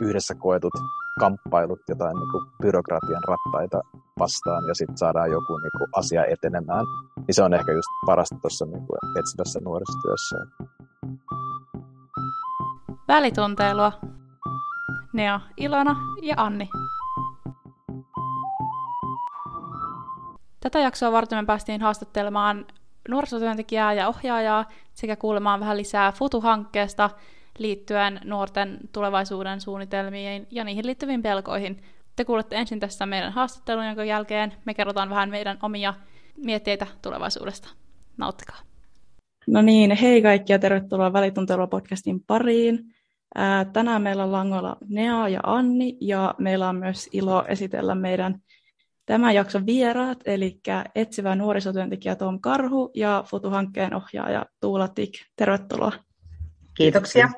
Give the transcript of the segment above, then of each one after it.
yhdessä koetut kamppailut jotain niin kuin byrokratian rattaita vastaan ja sitten saadaan joku niin kuin asia etenemään. Niin se on ehkä just parasta tuossa niin kuin etsivässä nuorisotyössä. Välitunteilua. Nea, Ilona ja Anni. Tätä jaksoa varten me päästiin haastattelemaan nuorisotyöntekijää ja ohjaajaa sekä kuulemaan vähän lisää FUTU-hankkeesta liittyen nuorten tulevaisuuden suunnitelmiin ja niihin liittyviin pelkoihin. Te kuulette ensin tässä meidän haastattelun, jonka jälkeen me kerrotaan vähän meidän omia mietteitä tulevaisuudesta. Nauttikaa. No niin, hei kaikki ja tervetuloa Välituntelua podcastin pariin. Ää, tänään meillä on langolla Nea ja Anni ja meillä on myös ilo esitellä meidän tämän jakson vieraat, eli etsivä nuorisotyöntekijä Tom Karhu ja Futu-hankkeen ohjaaja Tuula Tik. Tervetuloa. Kiitoksia.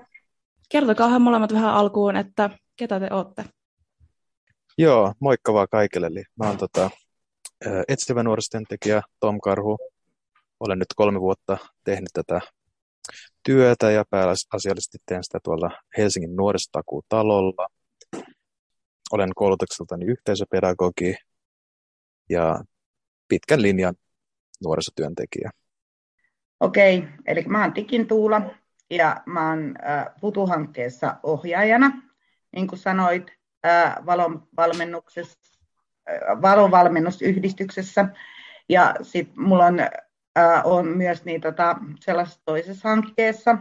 Kertokaa molemmat vähän alkuun, että ketä te olette. Joo, moikka vaan kaikille. Eli mä oon tota, etsivä nuorisotyöntekijä Tom Karhu. Olen nyt kolme vuotta tehnyt tätä työtä ja pääasiallisesti teen sitä tuolla Helsingin nuorisotakuutalolla. Olen koulutukseltani yhteisöpedagogi ja pitkän linjan nuorisotyöntekijä. Okei, eli mä oon Tikin Tuula ja mä oon Futu-hankkeessa ohjaajana. Niin kuin sanoit, valonvalmennusyhdistyksessä. Ja sitten mulla on, on myös niin, tota, sellaisessa toisessa hankkeessa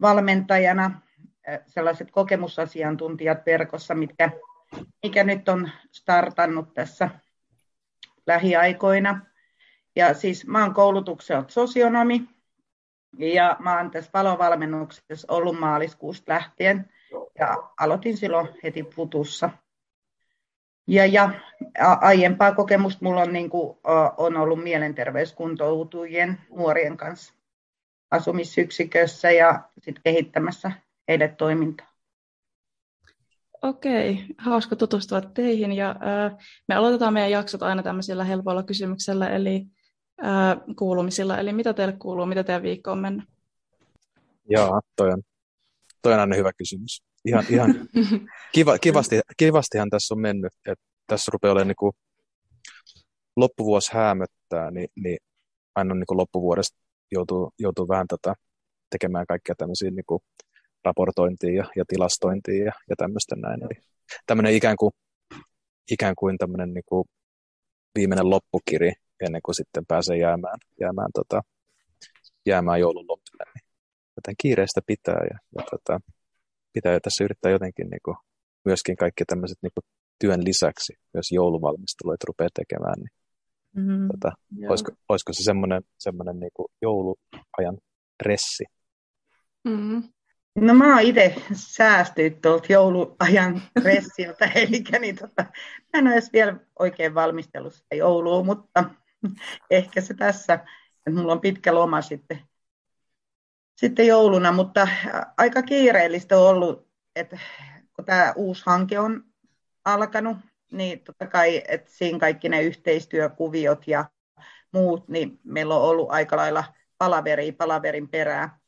valmentajana sellaiset kokemusasiantuntijat verkossa, mitkä, mikä nyt on startannut tässä lähiaikoina. Ja siis mä oon koulutukselta sosionomi ja mä oon tässä valovalmennuksessa ollut maaliskuusta lähtien ja aloitin silloin heti putussa. Ja, ja aiempaa kokemusta mulla on, niin kuin, on ollut mielenterveyskuntoutujien nuorien kanssa asumisyksikössä ja sit kehittämässä heidän toimintaa. Okei, hauska tutustua teihin ja äh, me aloitetaan meidän jaksot aina tämmöisillä helpoilla kysymyksellä eli kuulumisilla. Eli mitä teille kuuluu, mitä teidän viikko on mennyt? Joo, toi on, toi on aina hyvä kysymys. Ihan, ihan kiva, kivasti, kivastihan tässä on mennyt, että tässä rupeaa olemaan niin loppuvuosi häämöttää, niin, niin aina niin loppuvuodesta joutuu, joutuu vähän tätä tekemään kaikkea tämmöisiä niin kuin raportointiin ja, ja tilastointiin ja, ja tämmöistä näin. Eli tämmöinen ikään kuin, ikään kuin tämmöinen niin kuin viimeinen loppukiri ennen kuin sitten pääsee jäämään, jäämään, tota, jäämään joulun loppuun. Niin joten kiireistä pitää ja, ja tota, pitää tässä yrittää jotenkin niin kuin, myöskin kaikki tämmöiset niin kuin, työn lisäksi myös jouluvalmisteluita rupeaa tekemään. Niin, mm-hmm. tota, olisiko, olisiko se semmoinen, semmoinen niin kuin jouluajan ressi? Mm-hmm. No mä oon itse säästynyt tuolta jouluajan ressiltä, eli niin tota, mä en ole edes vielä oikein valmistelussa jouluun, mutta ehkä se tässä, että mulla on pitkä loma sitten, sitten jouluna, mutta aika kiireellistä on ollut, että kun tämä uusi hanke on alkanut, niin totta kai, että siinä kaikki ne yhteistyökuviot ja muut, niin meillä on ollut aika lailla palaveri palaverin perää.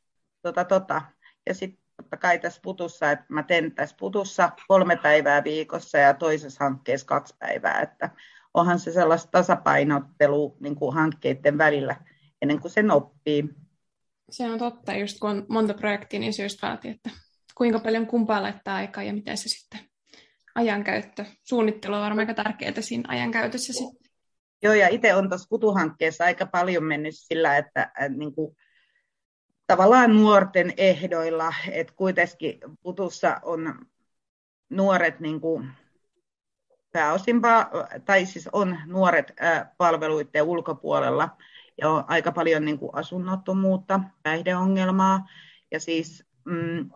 Tota, tota, ja sitten totta kai tässä putussa, että mä teen tässä putussa kolme päivää viikossa ja toisessa hankkeessa kaksi päivää, että onhan se sellaista tasapainottelu niin kuin hankkeiden välillä ennen kuin se oppii. Se on totta, just kun on monta projektia, niin se just vaatii, että kuinka paljon kumpaa laittaa aikaa ja miten se sitten ajankäyttö. Suunnittelu on varmaan aika tärkeää siinä ajankäytössä sitten. Joo, ja itse on tuossa kutuhankkeessa aika paljon mennyt sillä, että, että niin kuin tavallaan nuorten ehdoilla, että kuitenkin putussa on nuoret niin kuin pääosin, tai siis on nuoret palveluiden ulkopuolella ja on aika paljon niin kuin asunnottomuutta, päihdeongelmaa ja siis mm,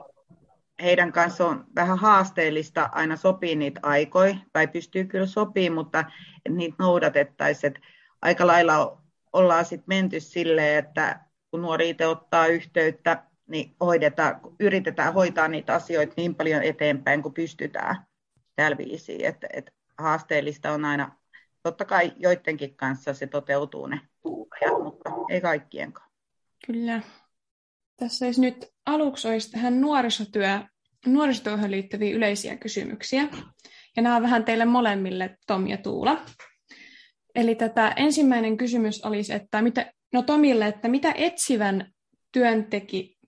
heidän kanssa on vähän haasteellista aina sopii niitä aikoja, tai pystyy kyllä sopimaan, mutta niitä noudatettaisiin. Aika lailla ollaan sitten menty silleen, että kun nuori itse ottaa yhteyttä, niin hoidetaan, yritetään hoitaa niitä asioita niin paljon eteenpäin kuin pystytään tällä viisiin. Haasteellista on aina, totta kai joidenkin kanssa se toteutuu ne ajat, mutta ei kaikkienkaan. Kyllä. Tässä olisi nyt aluksi olisi tähän nuorisotyö nuorisotyöhön liittyviä yleisiä kysymyksiä. Ja nämä on vähän teille molemmille, Tom ja Tuula. Eli tätä ensimmäinen kysymys olisi, että mitä, no Tomille, että mitä etsivän työnteki,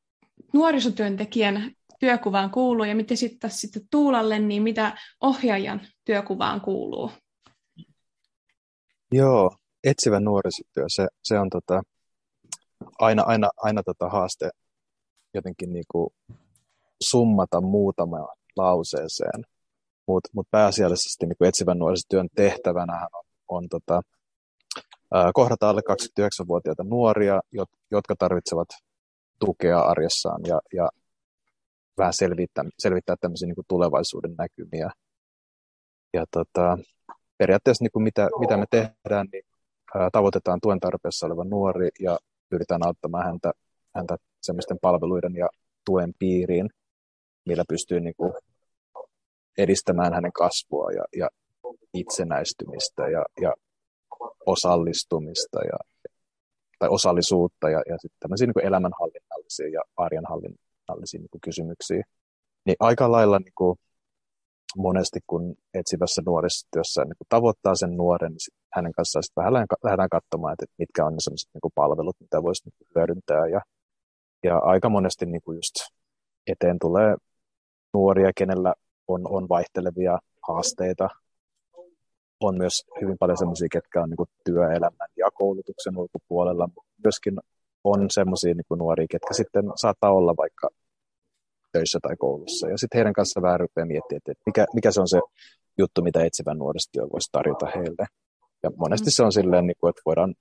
nuorisotyöntekijän työkuvaan kuuluu ja miten sitten sitten Tuulalle, niin mitä ohjaajan työkuvaan kuuluu? Joo, etsivä nuorisotyö, se, se on tota, aina, aina, aina tota haaste jotenkin niinku summata muutama lauseeseen. Mutta mut pääasiallisesti niinku etsivän nuorisotyön tehtävänä on, on tota, ää, kohdata alle 29-vuotiaita nuoria, jotka tarvitsevat tukea arjessaan ja, ja vähän selvittää, selvittää tämmöisiä niin kuin tulevaisuuden näkymiä. Ja tota, periaatteessa niin kuin mitä, mitä me tehdään, niin ää, tavoitetaan tuen tarpeessa oleva nuori ja pyritään auttamaan häntä, häntä semmoisten palveluiden ja tuen piiriin, millä pystyy niin kuin edistämään hänen kasvua ja, ja itsenäistymistä ja, ja osallistumista ja, tai osallisuutta ja, ja sitten tämmöisiä niin elämänhallinnallisia ja arjenhallinnallisia niin kysymyksiä. Niin aika lailla niin kuin monesti, kun etsivässä nuorisotyössä niin kuin tavoittaa sen nuoren, niin hänen kanssaan sitten vähän lähdetään katsomaan, että mitkä on ne sellaiset niin palvelut, mitä voisi niin hyödyntää. Ja, ja aika monesti niin kuin just eteen tulee nuoria, kenellä on, on vaihtelevia haasteita. On myös hyvin paljon sellaisia, ketkä on niin kuin työelämän ja koulutuksen ulkopuolella, mutta myöskin on sellaisia niin nuoria, ketkä sitten saattaa olla vaikka töissä tai koulussa. Ja sitten heidän kanssa vähän rupeaa miettimään, että mikä, mikä se on se juttu, mitä etsivän nuorisotyö voisi tarjota heille. Ja monesti se on silleen, niin kuin, että voidaan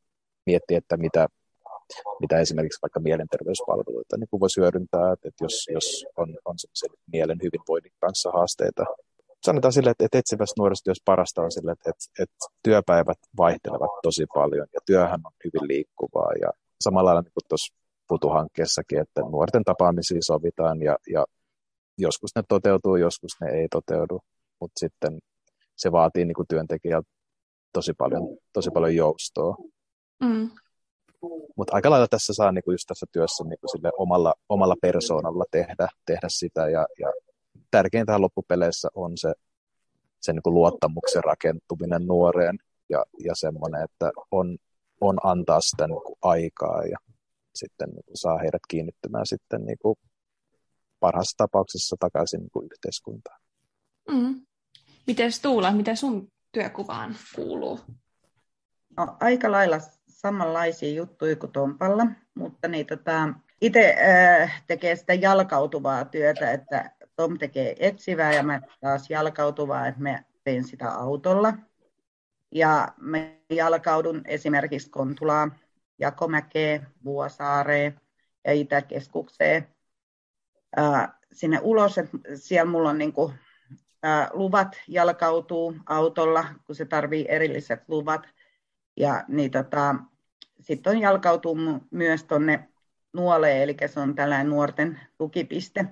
miettiä, että mitä, mitä esimerkiksi vaikka mielenterveyspalveluita niin kuin voisi hyödyntää, että jos, jos on, on mielen hyvinvoinnin kanssa haasteita. Sanotaan sille, että, että etsivässä nuorisotyössä parasta on sille, että, että työpäivät vaihtelevat tosi paljon ja työhän on hyvin liikkuvaa ja samalla lailla niin kuin tuossa putuhankkeessakin, että nuorten tapaamisia sovitaan ja, ja joskus ne toteutuu, joskus ne ei toteudu, mutta sitten se vaatii niin kuin työntekijältä tosi paljon, tosi paljon joustoa. Mm. Mutta aika lailla tässä saa niinku just tässä työssä niinku sille omalla, omalla persoonalla tehdä, tehdä sitä ja, ja tärkeintä loppupeleissä on se, se niinku luottamuksen rakentuminen nuoreen ja, ja semmoinen, että on, on antaa sitä niinku aikaa ja sitten niinku saa heidät kiinnittymään sitten niinku parhaassa tapauksessa takaisin niinku yhteiskuntaan. Mm. Miten Tuula, miten sun työkuvaan kuuluu? No, aika lailla samanlaisia juttuja kuin Tompalla, mutta niin, tota, itse äh, tekee sitä jalkautuvaa työtä, että Tom tekee etsivää ja mä taas jalkautuvaa, että mä teen sitä autolla. Ja mä jalkaudun esimerkiksi Kontulaa, Jakomäkeen, Vuosaareen ja Itäkeskukseen äh, sinne ulos. Että siellä mulla on niin kuin, äh, luvat jalkautuu autolla, kun se tarvii erilliset luvat. Ja niin tota, sitten on jalkautuu myös tuonne Nuoleen, eli se on tällainen nuorten tukipiste.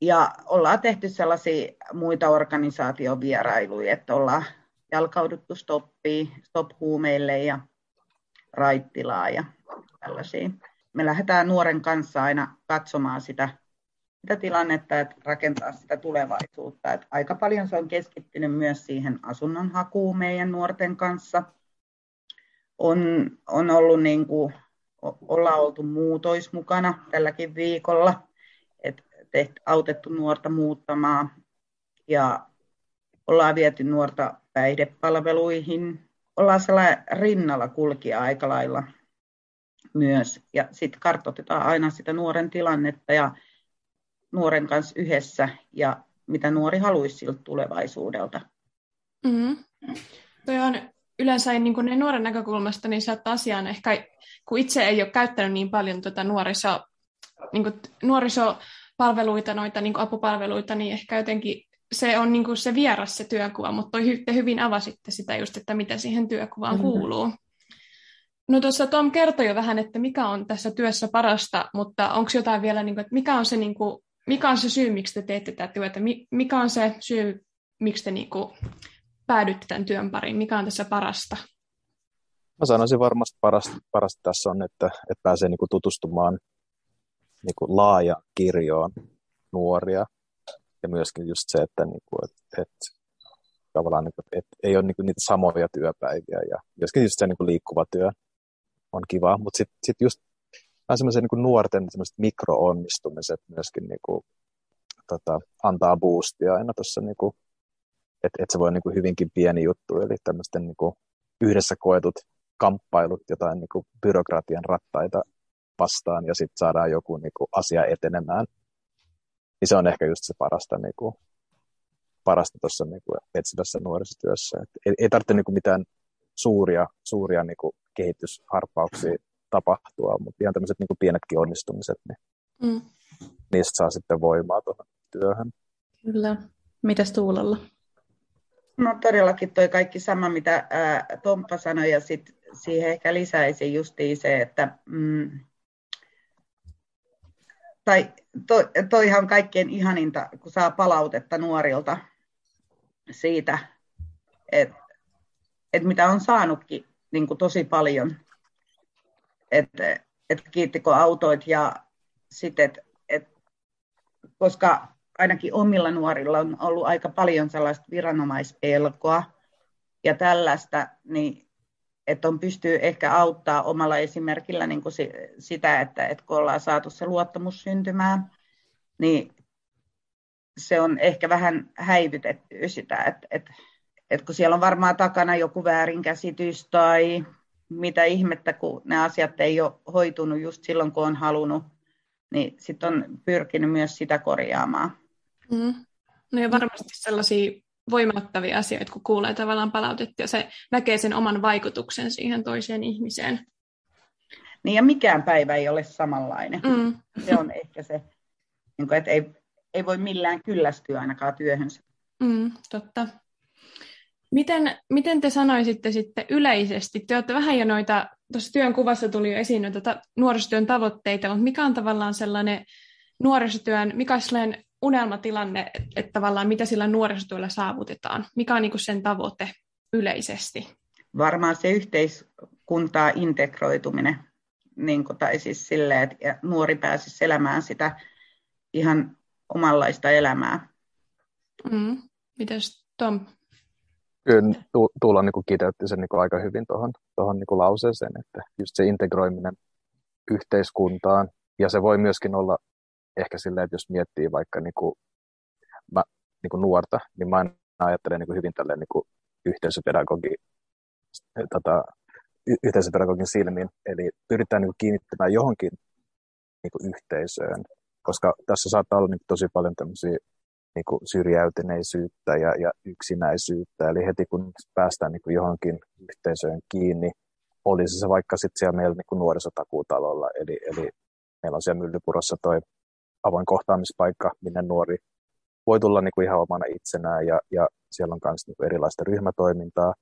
Ja ollaan tehty sellaisia muita organisaatiovierailuja, että ollaan jalkauduttu stoppiin, stop huumeille ja raittilaa ja tällaisia. Me lähdetään nuoren kanssa aina katsomaan sitä, sitä tilannetta, että rakentaa sitä tulevaisuutta. Että aika paljon se on keskittynyt myös siihen asunnon hakuun meidän nuorten kanssa – on, on ollut niin kuin, ollaan oltu muutois mukana tälläkin viikolla, että autettu nuorta muuttamaan ja ollaan viety nuorta päihdepalveluihin. Ollaan sellainen rinnalla kulkija aika lailla myös. Ja sitten kartoitetaan aina sitä nuoren tilannetta ja nuoren kanssa yhdessä ja mitä nuori haluaisi siltä tulevaisuudelta. Mm-hmm. Toi on yleensä niin kuin nuoren näkökulmasta niin se asiaan ehkä, kun itse ei ole käyttänyt niin paljon tuota nuoriso, niin kuin nuorisopalveluita, noita niin kuin apupalveluita, niin ehkä jotenkin se on niin kuin se vieras se työkuva, mutta toi te hyvin avasitte sitä just, että mitä siihen työkuvaan mm-hmm. kuuluu. No tuossa Tom kertoi jo vähän, että mikä on tässä työssä parasta, mutta onko jotain vielä, niin kuin, että mikä on, se, niin kuin, mikä on se syy, miksi te teette tätä työtä? Mikä on se syy, miksi te niin kuin, päädytte tämän työn pariin? Mikä on tässä parasta? Mä sanoisin varmasti parasta, parasta tässä on, että, että pääsee niin kuin tutustumaan niin kuin laaja kirjoon nuoria ja myöskin just se, että, niin kuin, että, että tavallaan niin kuin, että ei ole niin kuin niitä samoja työpäiviä ja myöskin just se niin kuin liikkuva työ on kiva, mutta sitten sit just nämä semmoiset niin nuorten mikroonnistumiset myöskin niin kuin, tota, antaa boostia aina tuossa, niin kuin, että, että se voi niin kuin hyvinkin pieni juttu, eli tämmöisten niin kuin, yhdessä koetut kamppailut jotain niin kuin, byrokratian rattaita vastaan ja sitten saadaan joku niin kuin, asia etenemään, niin se on ehkä just se parasta, niin kuin, parasta tuossa niin kuin, etsivässä nuorisotyössä. Et ei, ei tarvitse niin kuin, mitään suuria, suuria niin kuin, kehitysharppauksia tapahtua, mutta ihan tämmöiset niin pienetkin onnistumiset, niin mm. niistä saa sitten voimaa tuohon työhön. Kyllä. Mitäs Tuulella? No todellakin toi kaikki sama, mitä ää, Tomppa sanoi, ja sit siihen ehkä lisäisi justiin se, että mm, tai to, toihan on kaikkein ihaninta, kun saa palautetta nuorilta siitä, että et mitä on saanutkin niin kuin tosi paljon, että et kiittikö autoit ja sitten, et, et, koska ainakin omilla nuorilla on ollut aika paljon sellaista viranomaispelkoa ja tällaista, niin että on pystyy ehkä auttaa omalla esimerkillä niin kuin sitä, että, että kun ollaan saatu se luottamus syntymään, niin se on ehkä vähän häivytetty sitä, että, että, että kun siellä on varmaan takana joku väärinkäsitys tai mitä ihmettä, kun ne asiat ei ole hoitunut just silloin, kun on halunnut, niin sitten on pyrkinyt myös sitä korjaamaan. Mm. No ja varmasti sellaisia voimattavia asioita, kun kuulee tavallaan palautetta ja se näkee sen oman vaikutuksen siihen toiseen ihmiseen. Niin ja mikään päivä ei ole samanlainen. Mm. Se on ehkä se, niin että ei, ei voi millään kyllästyä ainakaan työhönsä. Mm, totta. Miten, miten te sanoisitte sitten yleisesti, te olette vähän jo noita, tuossa työn kuvassa tuli jo esiin noita nuorisotyön tavoitteita, mutta mikä on tavallaan sellainen nuorisotyön, mikä on sellainen unelmatilanne, että, tavallaan mitä sillä nuorisotyöllä saavutetaan? Mikä on niin kuin sen tavoite yleisesti? Varmaan se yhteiskuntaa integroituminen, niin kuin, tai siis silleen, että nuori pääsisi elämään sitä ihan omanlaista elämää. Mm. Mites Tom? Kyllä Tuula niin kiteytti sen niin aika hyvin tuohon tohon niin lauseeseen, että just se integroiminen yhteiskuntaan, ja se voi myöskin olla ehkä silleen, että jos miettii vaikka niin kuin, mä, niin kuin nuorta, niin mä ajattelen niin kuin hyvin tälleen niin kuin yhteisöpedagogi, tota, y- yhteisöpedagogin silmin. Eli pyritään niin kuin kiinnittämään johonkin niin kuin yhteisöön, koska tässä saattaa olla niin kuin tosi paljon tämmöisiä niin kuin syrjäytyneisyyttä ja, ja yksinäisyyttä. Eli heti kun päästään niin kuin johonkin yhteisöön kiinni, olisi se vaikka sitten siellä meillä niin kuin nuorisotakuutalolla, eli, eli meillä on siellä Myllypurossa toi avoin kohtaamispaikka, minne nuori voi tulla niin kuin ihan omana itsenään ja, ja siellä on myös niin erilaista ryhmätoimintaa.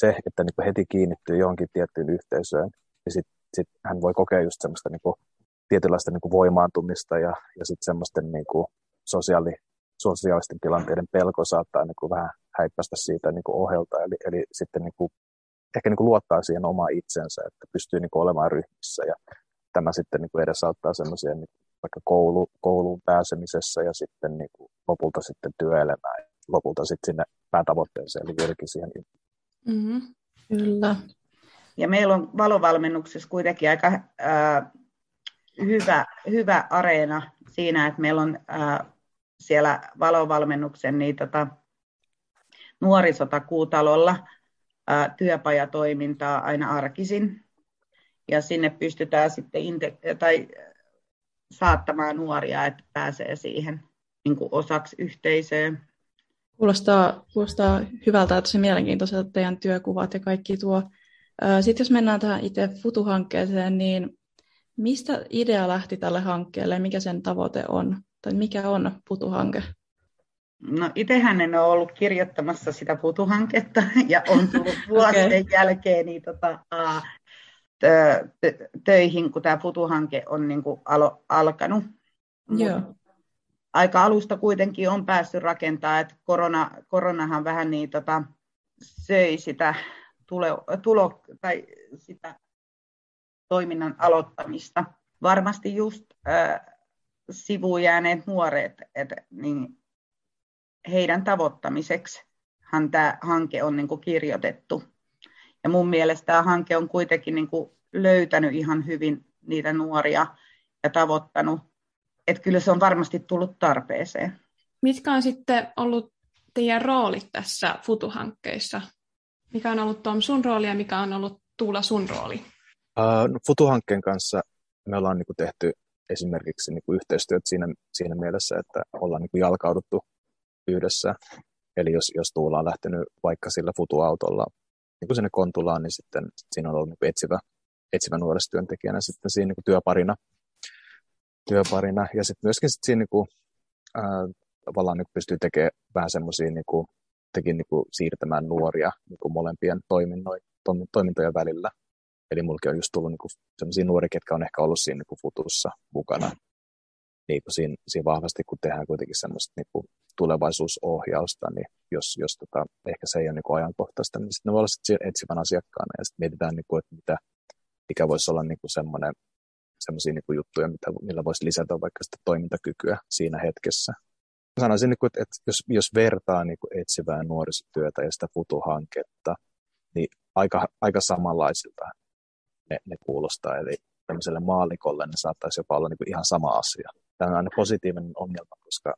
Se, että niin kuin heti kiinnittyy johonkin tiettyyn yhteisöön, niin sitten sit hän voi kokea just semmoista niin kuin, tietynlaista niin kuin voimaantumista ja, ja sitten semmoisten niin kuin sosiaali, sosiaalisten tilanteiden pelko saattaa niin kuin vähän häippästä siitä niin kuin ohelta. Eli, eli sitten niin kuin, ehkä niin kuin luottaa siihen omaan itsensä, että pystyy niin kuin olemaan ryhmissä ja tämä sitten niin kuin edesauttaa semmoisia niin vaikka koulu, kouluun pääsemisessä ja sitten niin kuin lopulta sitten työelämään ja lopulta sitten sinne päätavoitteeseen, eli vieläkin siihen. Mm-hmm. Kyllä. Ja meillä on valovalmennuksessa kuitenkin aika ää, hyvä, hyvä areena siinä, että meillä on ää, siellä valovalmennuksen niin, tota, nuorisotakuutalolla ää, työpajatoimintaa aina arkisin. Ja sinne pystytään sitten inte- tai saattamaan nuoria, että pääsee siihen niin kuin osaksi yhteisöön. Kuulostaa, kuulostaa hyvältä ja tosi mielenkiintoiselta teidän työkuvat ja kaikki tuo. Sitten jos mennään tähän itse Futu-hankkeeseen, niin mistä idea lähti tälle hankkeelle ja mikä sen tavoite on? Tai mikä on Futu-hanke? No itsehän en ole ollut kirjoittamassa sitä Futu-hanketta ja on tullut vuosien okay. jälkeen niin tota, töihin, kun tämä Futu-hanke on niin kuin alo, alkanut. Joo. Aika alusta kuitenkin on päässyt rakentamaan, että korona, koronahan vähän niin tota, söi sitä, tulo, tulo, tai sitä toiminnan aloittamista. Varmasti just äh, sivuun jääneet nuoret, et, niin heidän tavoittamiseksi tämä hanke on niin kuin kirjoitettu. Ja mun mielestä tämä hanke on kuitenkin niin kuin löytänyt ihan hyvin niitä nuoria ja tavoittanut. Että kyllä se on varmasti tullut tarpeeseen. Mitkä on sitten ollut teidän roolit tässä Futu-hankkeissa? Mikä on ollut Tom sun rooli ja mikä on ollut Tuula sun rooli? Uh, no, Futu-hankkeen kanssa me ollaan niin kuin, tehty esimerkiksi niin kuin, yhteistyöt siinä, siinä mielessä, että ollaan niin kuin, jalkauduttu yhdessä. Eli jos, jos Tuula on lähtenyt vaikka sillä Futu-autolla niin kuin sinne Kontulaan, niin sitten siinä on ollut niin kuin, etsivä, etsivä nuorisotyöntekijänä sitten siinä niin kuin, työparina. työparina. Ja sitten myöskin sit siinä niin kuin, ää, tavallaan niin pystyy tekemään vähän semmoisia niin kuin, tekin niin kuin siirtämään nuoria niin kuin molempien toimintojen välillä. Eli mullakin on just tullut niin sellaisia nuoria, ketkä on ehkä ollut siinä niin kuin futussa mukana. Niin kuin siinä, siinä vahvasti, kun tehdään kuitenkin semmoista niin kuin tulevaisuusohjausta, niin jos, jos tota, ehkä se ei ole niin kuin ajankohtaista, niin sitten ne voi olla sitten etsivän asiakkaana ja sitten mietitään, niin kuin, että mitä, mikä voisi olla niin kuin semmoinen semmoisia niin juttuja, mitä, millä voisi lisätä vaikka sitä toimintakykyä siinä hetkessä sanoisin, niin että jos, jos vertaa niin kuin etsivää nuorisotyötä ja sitä Futu-hanketta, niin aika, aika samanlaisilta ne, ne kuulostaa. Eli tämmöiselle maalikolle ne saattaisi jopa olla niin kuin ihan sama asia. Tämä on aina positiivinen ongelma, koska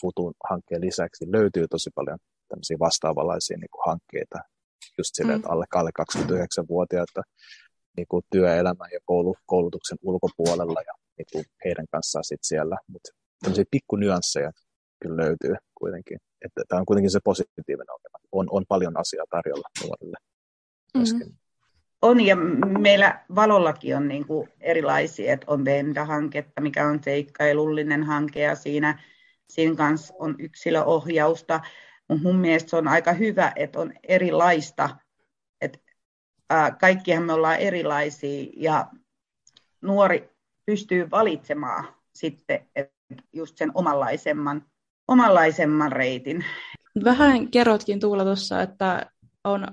Futu-hankkeen lisäksi löytyy tosi paljon tämmöisiä vastaavanlaisia niin kuin hankkeita, just sille, mm. että alle, alle 29-vuotiaita niin kuin työelämän ja koulutuksen ulkopuolella ja niin kuin heidän kanssaan sit siellä. Mutta tämmöisiä pikkunyansseja kyllä löytyy kuitenkin. Että tämä on kuitenkin se positiivinen ongelma. On, on paljon asiaa tarjolla nuorille Mm-hmm. On, ja meillä Valollakin on niin kuin erilaisia, että on Venda-hanketta, mikä on seikkailullinen hanke, ja siinä, siinä kanssa on yksilöohjausta. Mun mielestä se on aika hyvä, että on erilaista, että ää, kaikkihan me ollaan erilaisia, ja nuori pystyy valitsemaan sitten että just sen omanlaisemman omanlaisemman reitin. Vähän kerrotkin Tuula tuossa, että on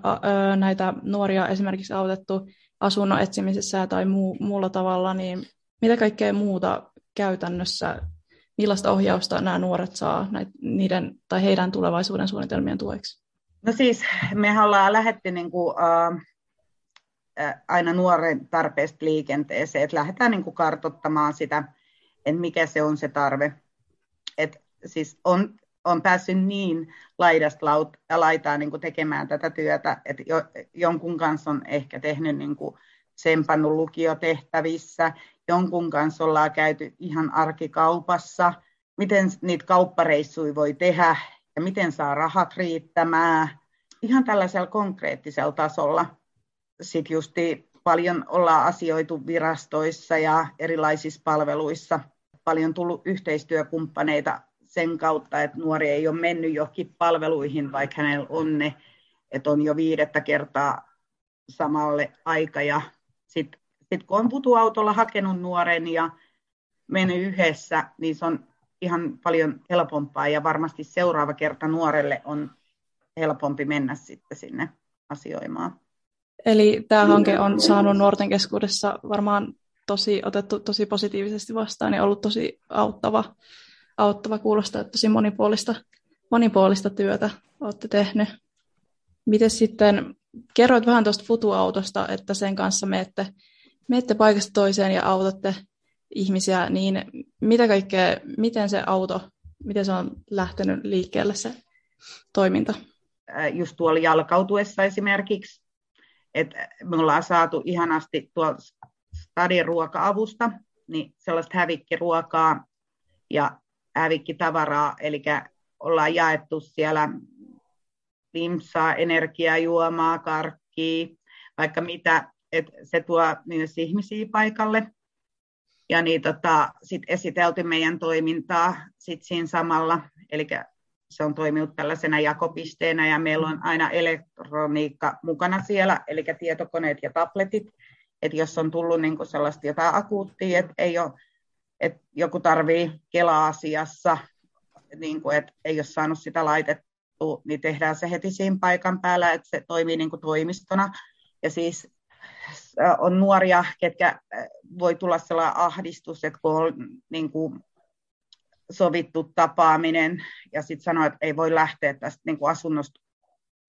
näitä nuoria esimerkiksi autettu asunnon etsimisessä tai muu, muulla tavalla, niin mitä kaikkea muuta käytännössä, millaista ohjausta nämä nuoret saa näitä, niiden tai heidän tulevaisuuden suunnitelmien tueksi? No siis me ollaan lähdetty niin kuin, äh, aina nuoren tarpeesta liikenteeseen, että lähdetään niin kuin kartottamaan sitä, että mikä se on se tarve. Et siis on, on päässyt niin laidasta laitaa niin kuin tekemään tätä työtä, että jo, jonkun kanssa on ehkä tehnyt niin kuin tsempannut lukiotehtävissä, jonkun kanssa ollaan käyty ihan arkikaupassa, miten niitä kauppareissuja voi tehdä ja miten saa rahat riittämään, ihan tällaisella konkreettisella tasolla. Sitten justi paljon ollaan asioitu virastoissa ja erilaisissa palveluissa, paljon tullut yhteistyökumppaneita sen kautta, että nuori ei ole mennyt johonkin palveluihin, vaikka hänellä on ne, että on jo viidettä kertaa samalle aika. Ja sitten sit kun on putuautolla hakenut nuoren ja mennyt yhdessä, niin se on ihan paljon helpompaa ja varmasti seuraava kerta nuorelle on helpompi mennä sitten sinne asioimaan. Eli tämä hanke on saanut nuorten keskuudessa varmaan tosi otettu tosi positiivisesti vastaan ja ollut tosi auttava auttava kuulostaa, että tosi monipuolista, monipuolista työtä olette tehneet. Miten sitten, kerroit vähän tuosta futuautosta, että sen kanssa menette, menette paikasta toiseen ja autatte ihmisiä, niin mitä kaikkea, miten se auto, miten se on lähtenyt liikkeelle se toiminta? Just tuolla jalkautuessa esimerkiksi, että me ollaan saatu ihanasti tuolla stadin ruoka-avusta, niin sellaista hävikkiruokaa ja hävikkitavaraa, eli ollaan jaettu siellä limsaa, energiajuomaa, karkkia, vaikka mitä, että se tuo myös ihmisiä paikalle. Ja niin tota, sitten esitelty meidän toimintaa sit siinä samalla, eli se on toiminut tällaisena jakopisteenä ja meillä on aina elektroniikka mukana siellä, eli tietokoneet ja tabletit, että jos on tullut niinku sellaista jotain akuuttia, että ei ole että joku tarvii Kela-asiassa, niin kuin, että ei ole saanut sitä laitettua, niin tehdään se heti siinä paikan päällä, että se toimii niin kuin toimistona. Ja siis äh, on nuoria, ketkä äh, voi tulla sellainen ahdistus, että kun on niin kuin sovittu tapaaminen ja sitten sanoo, että ei voi lähteä tästä niin kuin asunnosta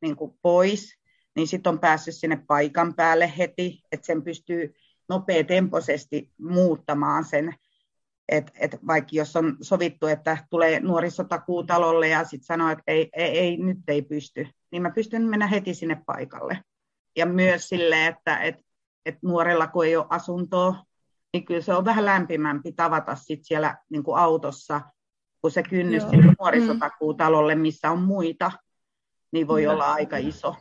niin kuin pois, niin sitten on päässyt sinne paikan päälle heti, että sen pystyy nopeatempoisesti muuttamaan sen, että et vaikka jos on sovittu, että tulee nuorisotakuutalolle ja sitten sanoo, että ei, ei, ei, nyt ei pysty, niin mä pystyn mennä heti sinne paikalle. Ja myös sille, että et, et nuorella kun ei ole asuntoa, niin kyllä se on vähän lämpimämpi tavata sit siellä niin kuin autossa, kun se kynnys nuorisotakuutalolle, missä on muita, niin voi mm. olla aika iso.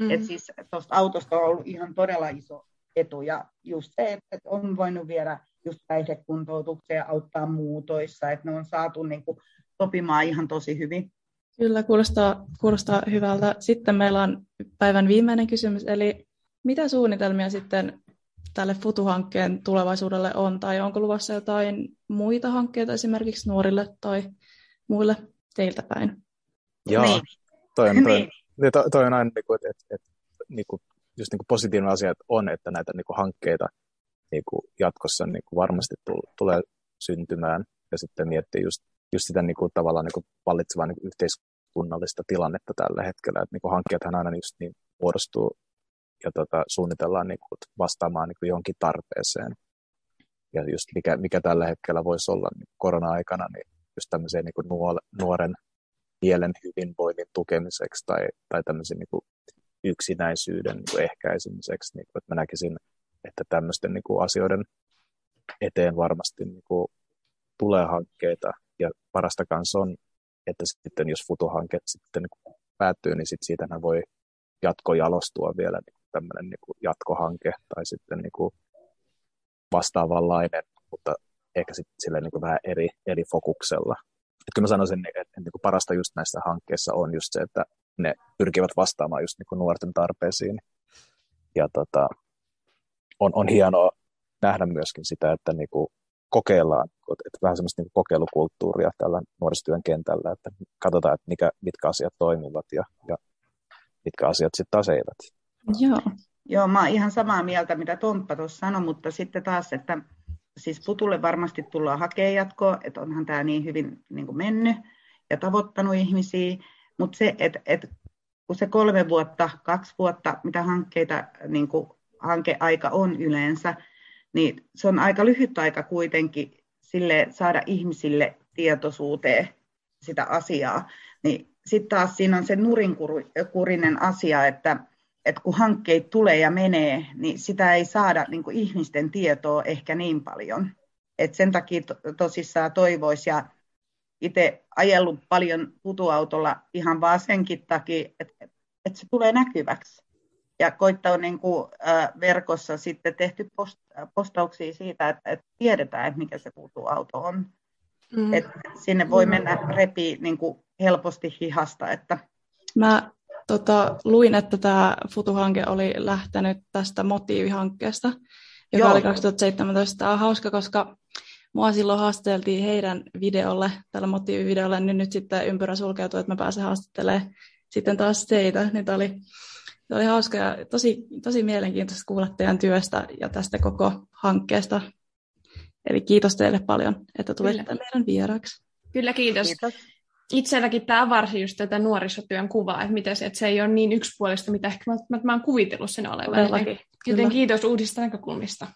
Mm. Et siis tuosta autosta on ollut ihan todella iso etu ja just se, että on voinut viedä just päihdekuntoutukseen ja auttaa muutoissa, että ne on saatu niin kuin sopimaan ihan tosi hyvin. Kyllä, kuulostaa, kuulostaa hyvältä. Sitten meillä on päivän viimeinen kysymys, eli mitä suunnitelmia sitten tälle FUTU-hankkeen tulevaisuudelle on, tai onko luvassa jotain muita hankkeita esimerkiksi nuorille tai muille teiltä päin? Joo, niin. toi on, toi, niin. toi, toi on aina, että, että, että, että just niin kuin positiivinen asia että on, että näitä niin kuin hankkeita niin kuin jatkossa niin kuin varmasti tulee syntymään ja sitten miettiä just, just sitä niin kuin, tavallaan niin kuin vallitsevaa niin kuin yhteiskunnallista tilannetta tällä hetkellä. Että niin kuin hankkeethan aina just niin muodostuu ja tota, suunnitellaan niin kuin vastaamaan niin kuin johonkin tarpeeseen. Ja just mikä, mikä tällä hetkellä voisi olla niin korona-aikana, niin just tämmöiseen niin kuin nuoren mielen hyvinvoinnin tukemiseksi tai, tai tämmöisen niin kuin yksinäisyyden niin kuin ehkäisemiseksi. Niin kuin, että mä näkisin, että tämmöisten niin kuin asioiden eteen varmasti niin kuin, tulee hankkeita. Ja parasta kanssa on, että sitten jos futuhanke sitten niin päättyy, niin sit siitä voi jatkojalostua vielä niin tämmöinen niin jatkohanke tai sitten niin kuin, vastaavanlainen, mutta ehkä sitten sille niin kuin, vähän eri, eri fokuksella. Että kyllä mä sanoisin, että niin kuin parasta just näissä hankkeissa on just se, että ne pyrkivät vastaamaan just niin kuin nuorten tarpeisiin. Ja tota, on, on hienoa nähdä myöskin sitä, että niin kuin kokeillaan, että vähän semmoista niin kokeilukulttuuria tällä nuorisotyön kentällä, että katsotaan, että mikä, mitkä asiat toimivat ja, ja mitkä asiat sitten taas eivät. Joo. Joo, mä oon ihan samaa mieltä, mitä Tomppa tuossa sanoi, mutta sitten taas, että siis Putulle varmasti tullaan hakemaan jatkoa, että onhan tämä niin hyvin niin kuin mennyt ja tavoittanut ihmisiä, mutta se, että, että kun se kolme vuotta, kaksi vuotta, mitä hankkeita, niin kuin hankeaika on yleensä, niin se on aika lyhyt aika kuitenkin sille saada ihmisille tietoisuuteen sitä asiaa. Niin sitten taas siinä on se nurinkurinen asia, että, että kun hankkeet tulee ja menee, niin sitä ei saada niin kuin ihmisten tietoa ehkä niin paljon. Et sen takia to, tosissaan toivoisi ja itse ajellut paljon putuautolla ihan vaan senkin takia, että, että se tulee näkyväksi. Ja koittaa niin kuin, äh, verkossa sitten tehty post, postauksia siitä, että, että tiedetään, että mikä se putuauto on. Mm. Että sinne voi mennä repi niin kuin helposti hihasta. Että... Mä tota, luin, että tämä Futu-hanke oli lähtenyt tästä motiivihankkeesta, joka Joo. oli 2017. Tämä on hauska, koska mua silloin haasteltiin heidän videolle, tällä motiivivideolle, niin nyt sitten ympyrä sulkeutuu, että mä pääsen haastattelemaan sitten taas teitä. Niin tämä oli, tämä oli hauska ja tosi, tosi mielenkiintoista kuulla teidän työstä ja tästä koko hankkeesta. Eli kiitos teille paljon, että tulitte Kyllä. meidän vieraaksi. Kyllä, kiitos. kiitos. Itselläkin tämä avarsi just tätä nuorisotyön kuvaa, että, miten se, että se ei ole niin yksipuolista, mitä ehkä mä, mä oon kuvitellut sen olevan. Joten, joten kiitos uudista näkökulmista.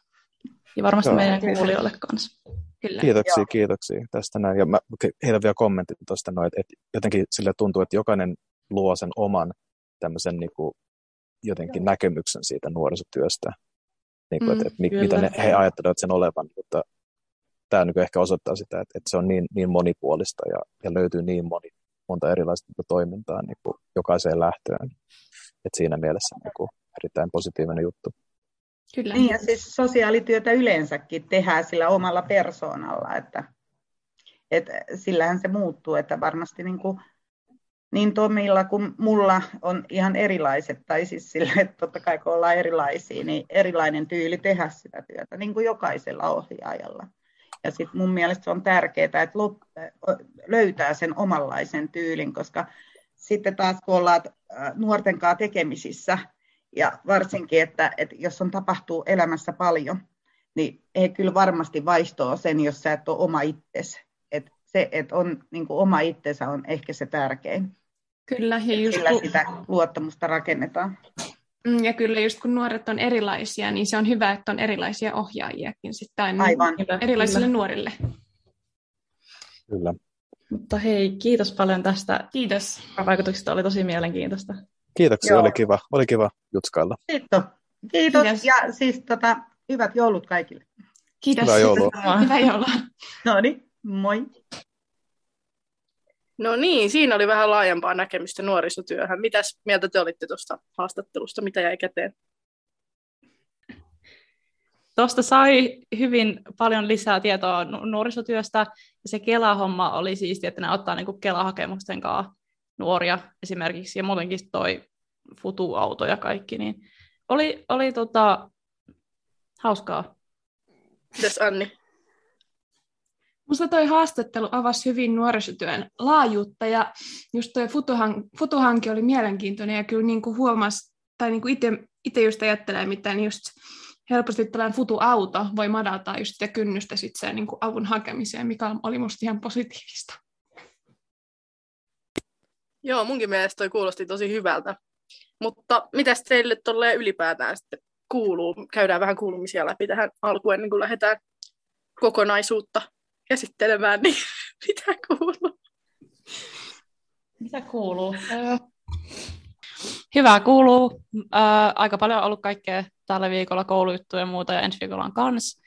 Ja varmasti Joo. meidän kuulijoille kanssa. Kyllä. Kiitoksia, Joo. kiitoksia tästä näin. Ja mä heitän vielä kommentin tuosta noin, että, että jotenkin sille tuntuu, että jokainen luo sen oman tämmöisen niin kuin, jotenkin näkemyksen siitä nuorisotyöstä. Niin kuin, mm, että, että mitä ne, he ajattelevat sen olevan, mutta tämä niin ehkä osoittaa sitä, että, että se on niin, niin monipuolista ja, ja löytyy niin moni, monta erilaista niin toimintaa niin kuin jokaiseen lähtöön. Että siinä mielessä niin kuin, erittäin positiivinen juttu. Kyllä. Niin, ja siis sosiaalityötä yleensäkin tehdään sillä omalla persoonalla, että, että sillähän se muuttuu, että varmasti niin, kuin, niin Tomilla kuin mulla on ihan erilaiset, tai siis sillä, että totta kai kun ollaan erilaisia, niin erilainen tyyli tehdä sitä työtä, niin kuin jokaisella ohjaajalla. Ja sitten mun mielestä se on tärkeää, että löytää sen omanlaisen tyylin, koska sitten taas kun ollaan nuorten kanssa tekemisissä, ja varsinkin, että, että jos on tapahtuu elämässä paljon, niin he kyllä varmasti vaistoo sen, jos sä et ole oma itsesi. Se, että on niin kuin oma itsensä on ehkä se tärkein. Kyllä, ja just Sillä kun, sitä luottamusta rakennetaan. mm, ja kyllä just kun nuoret on erilaisia, niin se on hyvä, että on erilaisia ohjaajiakin sitten aina Aivan. Erilaisille kyllä. nuorille. Kyllä. Mutta hei, kiitos paljon tästä Kiitos. vaikutuksesta. Oli tosi mielenkiintoista. Kiitoksia, Joo. oli kiva, oli kiva jutskailla. Sitten. Kiitos, Kiitos. ja siis tota, hyvät joulut kaikille. Kiitos. Hyvää joulua. Hyvää joulua. No niin, moi. No niin, siinä oli vähän laajempaa näkemystä nuorisotyöhön. Mitäs mieltä te olitte tuosta haastattelusta? Mitä jäi käteen? Tuosta sai hyvin paljon lisää tietoa nu- nuorisotyöstä, ja se Kela-homma oli siistiä, että ne ottaa niinku Kela-hakemusten kanssa nuoria esimerkiksi, ja muutenkin toi futu-auto ja kaikki, niin oli, oli tota, hauskaa. Mitäs Anni? Musta toi haastattelu avasi hyvin nuorisotyön laajuutta ja just toi futuhan, futuhanke oli mielenkiintoinen ja kyllä niinku huomasi, tai niinku itse just ajattelee, miten just helposti tällainen futuauto voi madaltaa just sitä kynnystä sit sen niinku avun hakemiseen, mikä oli musta ihan positiivista. Joo, munkin mielestä toi kuulosti tosi hyvältä. Mutta mitäs teille tolleen ylipäätään sitten kuuluu? Käydään vähän kuulumisia läpi tähän alkuun ennen kuin lähdetään kokonaisuutta käsittelemään, niin mitä kuuluu? Mitä kuuluu? Hyvää kuuluu. Ää, aika paljon on ollut kaikkea tällä viikolla koulujuttuja ja muuta, ja ensi viikolla on kans.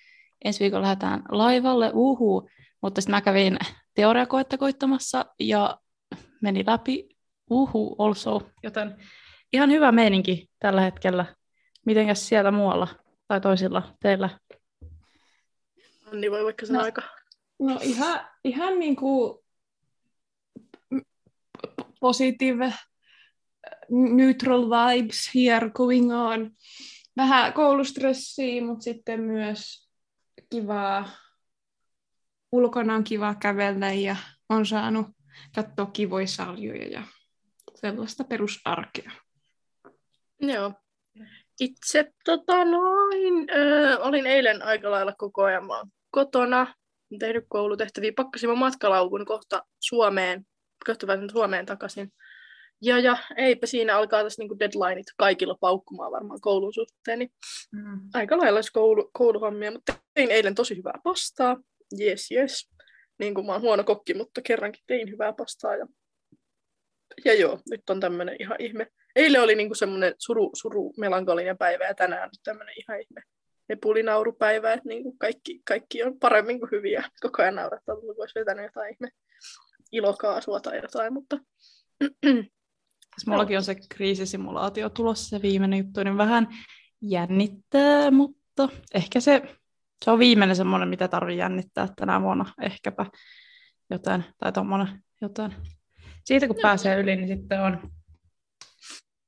Ensi viikolla lähdetään laivalle, uhu. Mutta sitten mä kävin teoriakoetta koittamassa, ja meni läpi, uhu also. Joten ihan hyvä meininki tällä hetkellä. Mitenkäs siellä muualla tai toisilla teillä? Anni voi vaikka sanoa No. aika. No ihan, ihan niin kuin positive, neutral vibes here going on. Vähän koulustressiä, mutta sitten myös kivaa, ulkona on kiva kävellä ja on saanut katsoa kivoja saljuja ja sellaista perusarkea. Joo. Itse tota noin, öö, olin eilen aika lailla koko ajan kotona. Tehnyt koulutehtäviä. Pakkasin mun matkalaukun kohta Suomeen. Kohta pääsen Suomeen takaisin. Ja, ja eipä siinä alkaa tässä niinku deadlineit kaikilla paukkumaan varmaan koulun suhteen. Niin Mm. aika lailla olisi koulu, kouluhommia, mutta tein eilen tosi hyvää pastaa. Yes, yes. Niin kuin mä oon huono kokki, mutta kerrankin tein hyvää pastaa. Ja, ja joo, nyt on tämmöinen ihan ihme. Eilen oli niinku semmoinen suru, suru, melankolinen päivä ja tänään on tämmöinen ihan ihme epulinaurupäivä, että niinku kaikki, kaikki on paremmin kuin hyviä. Koko ajan naurattaa, että olisi vetänyt jotain ihme ilokaasua tai jotain, mutta mullakin on se kriisisimulaatio tulossa, se viimeinen juttu, niin vähän jännittää, mutta ehkä se, se on viimeinen semmoinen, mitä tarvii jännittää tänä vuonna ehkäpä jotain, tai tommonen jotain. Siitä kun pääsee yli, niin sitten on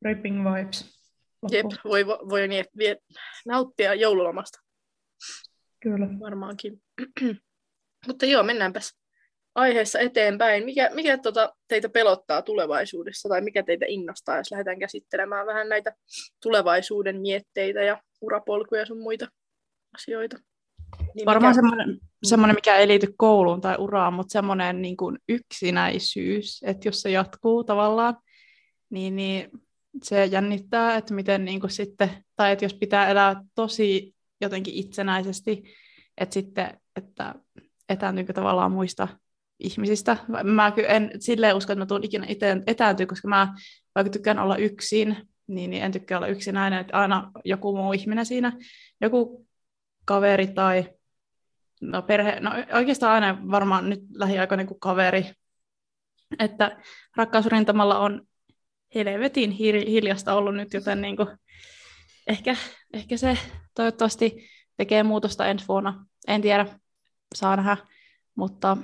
ripping vibes. Jep, voi, voi niin, että vie, nauttia joululomasta. Kyllä. varmaankin. Mutta joo, mennäänpäs aiheessa eteenpäin. Mikä, mikä tota teitä pelottaa tulevaisuudessa tai mikä teitä innostaa, jos lähdetään käsittelemään vähän näitä tulevaisuuden mietteitä ja urapolkuja sun muita asioita? Niin Varmaan mikä, semmoinen, semmoinen, mikä ei liity kouluun tai uraan, mutta semmoinen niin kuin yksinäisyys, että jos se jatkuu tavallaan, niin, niin se jännittää, että miten niin kuin sitten, tai että jos pitää elää tosi jotenkin itsenäisesti, että sitten, että etääntyykö tavallaan muista ihmisistä. Mä kyllä en silleen usko, että mä tulen ikinä itse etääntyä, koska mä vaikka tykkään olla yksin, niin, niin en tykkää olla yksinäinen, että aina joku muu ihminen siinä, joku kaveri tai no perhe, no oikeastaan aina varmaan nyt lähiaikoina kuin kaveri, että rakkausrintamalla on helvetin hi- hiljasta ollut nyt, joten niin kuin, ehkä, ehkä se toivottavasti tekee muutosta ensi vuonna. En tiedä, saa nähdä, mutta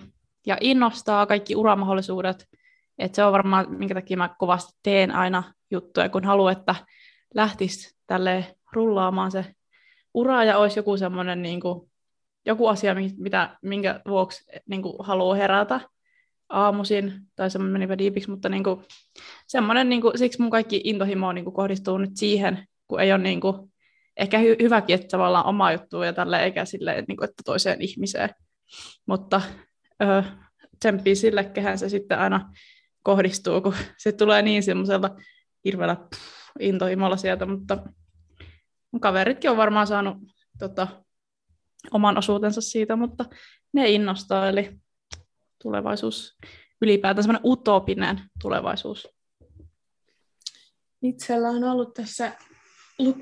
ja innostaa kaikki uramahdollisuudet, että se on varmaan, minkä takia mä kovasti teen aina juttuja, kun haluan, että lähtisi tälle rullaamaan se ura ja olisi joku semmoinen niin kuin, joku asia, mitä, minkä vuoksi niin kuin, haluaa herätä aamuisin, tai semmoinen menipä diipiksi, mutta niin kuin, semmoinen, niin kuin, siksi mun kaikki intohimo niin kuin, kohdistuu nyt siihen, kun ei ole niin kuin, ehkä hy- hyväkin, että tavallaan oma juttu ja tälle eikä sille, niin kuin, että toiseen ihmiseen. Mutta ö, tsemppii sille, kehen se sitten aina kohdistuu, kun se tulee niin semmoisella hirveällä intohimolla sieltä, mutta mun kaveritkin on varmaan saanut tota, oman osuutensa siitä, mutta ne innostaa, eli tulevaisuus ylipäätään semmoinen utopinen tulevaisuus. Itsellä on ollut tässä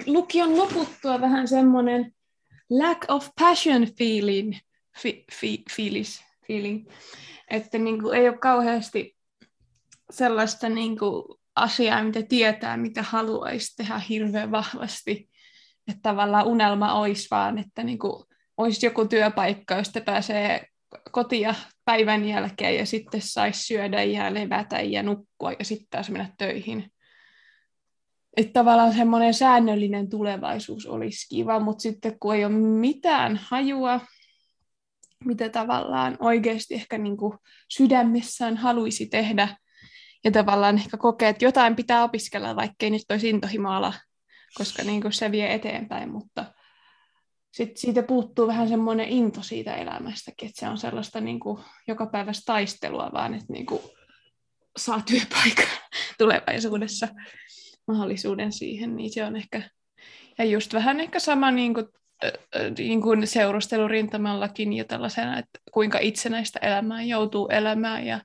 lukion loputtua vähän semmoinen lack of passion feeling, fi, fi, feelis, feeling, että niin kuin ei ole kauheasti sellaista niin kuin asiaa, mitä tietää, mitä haluaisi tehdä hirveän vahvasti. Että tavallaan unelma olisi vaan, että niin kuin olisi joku työpaikka, josta pääsee kotia päivän jälkeen ja sitten saisi syödä ja levätä ja nukkua ja sitten taas mennä töihin. Että tavallaan semmoinen säännöllinen tulevaisuus olisi kiva, mutta sitten kun ei ole mitään hajua, mitä tavallaan oikeasti ehkä niin kuin sydämessään haluaisi tehdä, ja tavallaan ehkä kokee, että jotain pitää opiskella, vaikkei nyt olisi intohimoala, koska niin kuin se vie eteenpäin, mutta sitten siitä puuttuu vähän semmoinen into siitä elämästäkin, että se on sellaista niin kuin joka päivästä taistelua, vaan että niin kuin saa työpaikan tulevaisuudessa mahdollisuuden siihen, niin se on ehkä, ja just vähän ehkä sama niin kuin, niin kuin seurustelurintamallakin ja tällaisena, että kuinka itsenäistä elämää joutuu elämään, ja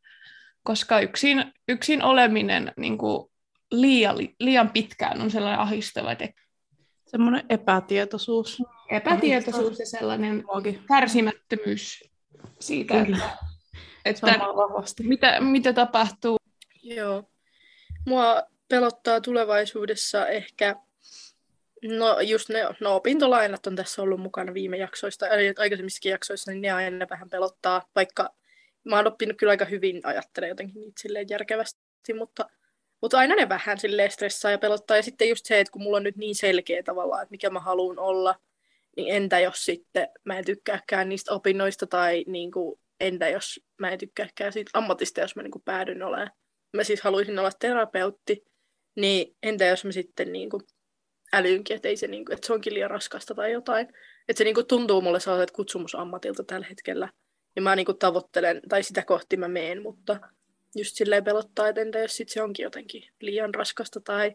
koska yksin, yksin oleminen niin kuin liian, liian pitkään on sellainen ahistava tekijä. Semmoinen epätietoisuus. Epätietoisuus ja sellainen kärsimättömyys siitä, Kyllä. että, että mitä, mitä tapahtuu. Joo. Mua pelottaa tulevaisuudessa ehkä, no just ne no opintolainat on tässä ollut mukana viime jaksoista, eli aikaisemmissakin jaksoissa, niin ne aina vähän pelottaa, vaikka mä oon oppinut kyllä aika hyvin ajattelemaan jotenkin niitä silleen järkevästi, mutta mutta aina ne vähän sille stressaa ja pelottaa. Ja sitten just se, että kun mulla on nyt niin selkeä tavallaan, että mikä mä haluan olla, niin entä jos sitten mä en tykkääkään niistä opinnoista tai niin kuin, entä jos mä en tykkääkään siitä ammatista, jos mä niin kuin päädyn olemaan. Mä siis haluaisin olla terapeutti, niin entä jos mä sitten niin kuin älyynkin, että, ei se, niin kuin, että se onkin liian raskasta tai jotain. Että se niin kuin tuntuu mulle sellaiset kutsumusammatilta tällä hetkellä. Ja mä niin kuin tavoittelen, tai sitä kohti mä meen, mutta just silleen pelottaa, että entä jos sit se onkin jotenkin liian raskasta tai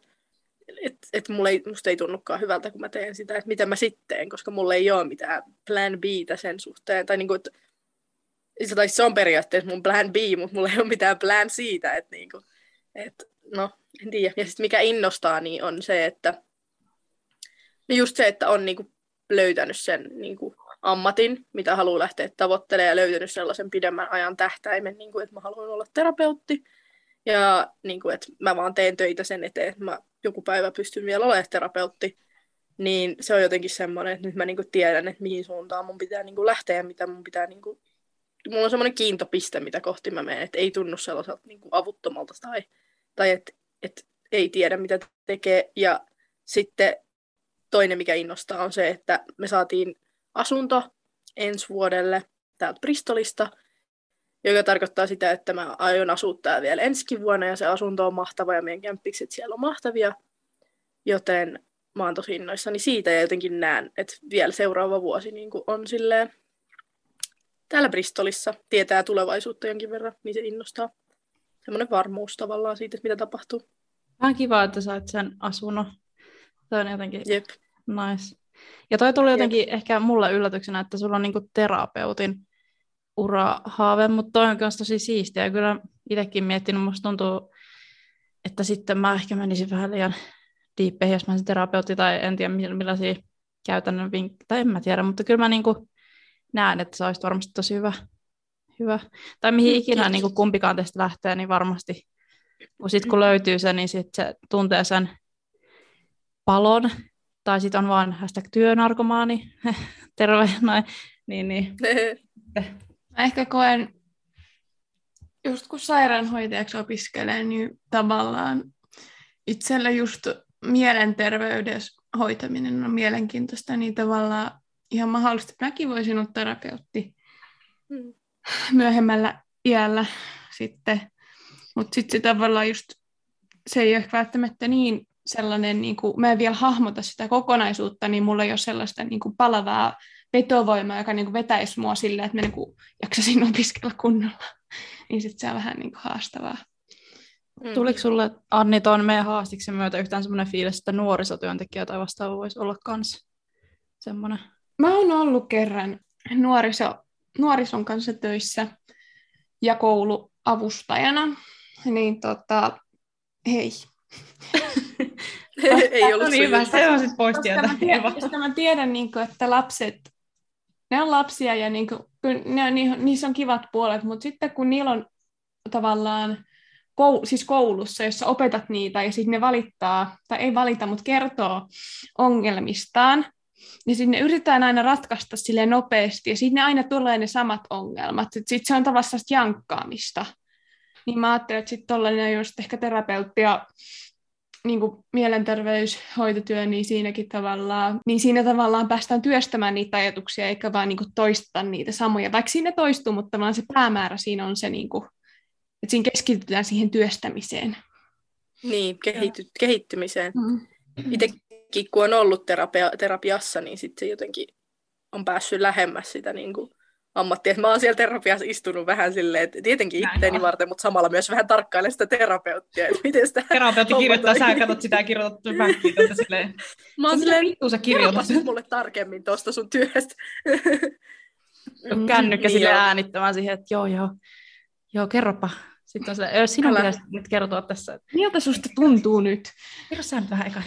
että et mulle ei, musta ei tunnukaan hyvältä, kun mä teen sitä, että mitä mä sitten koska mulla ei ole mitään plan B sen suhteen. Tai niinku, että tai se on periaatteessa mun plan B, mutta mulla ei ole mitään plan siitä, että niinku, et, no, en tiedä. Ja sitten mikä innostaa, niin on se, että no just se, että on niinku löytänyt sen niinku ammatin, mitä haluaa lähteä tavoittelemaan ja löytänyt sellaisen pidemmän ajan tähtäimen, niin kuin, että mä haluan olla terapeutti. Ja niin kuin, että mä vaan teen töitä sen eteen, että mä joku päivä pystyn vielä olemaan terapeutti. Niin se on jotenkin semmoinen, että nyt mä niin kuin tiedän, että mihin suuntaan mun pitää niin kuin lähteä ja mitä mun pitää... Niin kuin... Mulla on semmoinen kiintopiste, mitä kohti mä menen, että ei tunnu sellaiselta niin kuin avuttomalta tai, tai että et ei tiedä, mitä tekee. Ja sitten toinen, mikä innostaa, on se, että me saatiin asunto ensi vuodelle täältä Bristolista, joka tarkoittaa sitä, että mä aion asua täällä vielä ensi vuonna ja se asunto on mahtava ja meidän kämppikset siellä on mahtavia, joten mä oon tosi innoissani siitä ja jotenkin näen, että vielä seuraava vuosi niin on silleen täällä Bristolissa, tietää tulevaisuutta jonkin verran, niin se innostaa. Semmoinen varmuus tavallaan siitä, että mitä tapahtuu. Vähän kiva, että sait sen asunnon. Se on jotenkin Jep. nice. Ja toi tuli jotenkin Jep. ehkä mulle yllätyksenä, että sulla on niinku terapeutin urahaave, mutta toi on myös tosi siistiä. Kyllä itsekin miettinyt, musta tuntuu, että sitten mä ehkä menisin vähän liian diippeihin, jos mä olisin terapeutti, tai en tiedä millaisia käytännön vinkkejä, tai en mä tiedä, mutta kyllä mä niinku näen, että se olisi varmasti tosi hyvä. hyvä. Tai mihin ikinä niin kuin kumpikaan teistä lähtee, niin varmasti, kun, sit, kun löytyy se, niin sit se tuntee sen palon, tai sitten on vaan hashtag työnarkomaani, terve, noin, niin, niin. Mä ehkä koen, just kun sairaanhoitajaksi opiskelee, niin tavallaan itsellä just mielenterveyden hoitaminen on mielenkiintoista, niin tavallaan ihan mahdollista, että mäkin voisin olla terapeutti mm. myöhemmällä iällä sitten. Mutta sitten se tavallaan just, se ei ole välttämättä niin sellainen, niin kuin, mä en vielä hahmota sitä kokonaisuutta, niin mulla ei ole sellaista niin kuin palavaa vetovoimaa, joka niin kuin vetäisi mua silleen, että mä niin kuin jaksasin opiskella kunnolla. niin sitten se on vähän niin kuin haastavaa. Mm. Tuliko sulle, Anni, tuon meidän haastiksen myötä yhtään semmoinen fiilis, että nuorisotyöntekijä tai vastaava voisi olla kans semmoinen? Mä oon ollut kerran nuoriso, nuorison kanssa töissä ja kouluavustajana, niin tota, hei. Ei ollut no niin, hyvä, se on sitten pois Koska mä tiedän, koska mä tiedän niin kuin, että lapset, ne on lapsia ja niin kuin, ne, niissä on kivat puolet, mutta sitten kun niillä on tavallaan kou, siis koulussa, jossa opetat niitä ja sitten ne valittaa, tai ei valita, mutta kertoo ongelmistaan, niin sitten ne yritetään aina ratkaista sille nopeasti, ja sitten ne aina tulee ne samat ongelmat. Sitten se on tavallaan jankkaamista. Niin mä ajattelen, että sitten tuollainen just ehkä terapeutti ja niin kuin mielenterveyshoitotyö, niin siinäkin tavallaan, niin siinä tavallaan päästään työstämään niitä ajatuksia, eikä vaan niin kuin toistaa niitä samoja, vaikka siinä toistuu, mutta tavallaan se päämäärä siinä on se, niin kuin, että siinä keskitytään siihen työstämiseen. Niin, kehity, kehittymiseen. Mm. Itsekin kun on ollut terapia, terapiassa, niin sitten se jotenkin on päässyt lähemmäs sitä niin kuin, ammattia. Mä oon siellä terapiassa istunut vähän silleen, että tietenkin itteeni varten, mutta samalla myös vähän tarkkailen sitä terapeuttia, että miten sitä Terapeutti kirjoittaa, sä katsot sitä ja kirjoitat väkkiä silleen. Mä oon silleen, vittu sä kirjoitat? mulle tarkemmin tuosta sun työstä. Kännykkä niin sille äänittämään siihen, että joo joo, joo kerropa. Sitten on silleen, sinun pitäisi nyt kertoa tässä. Miltä susta tuntuu nyt? Kerro sä nyt vähän aikaa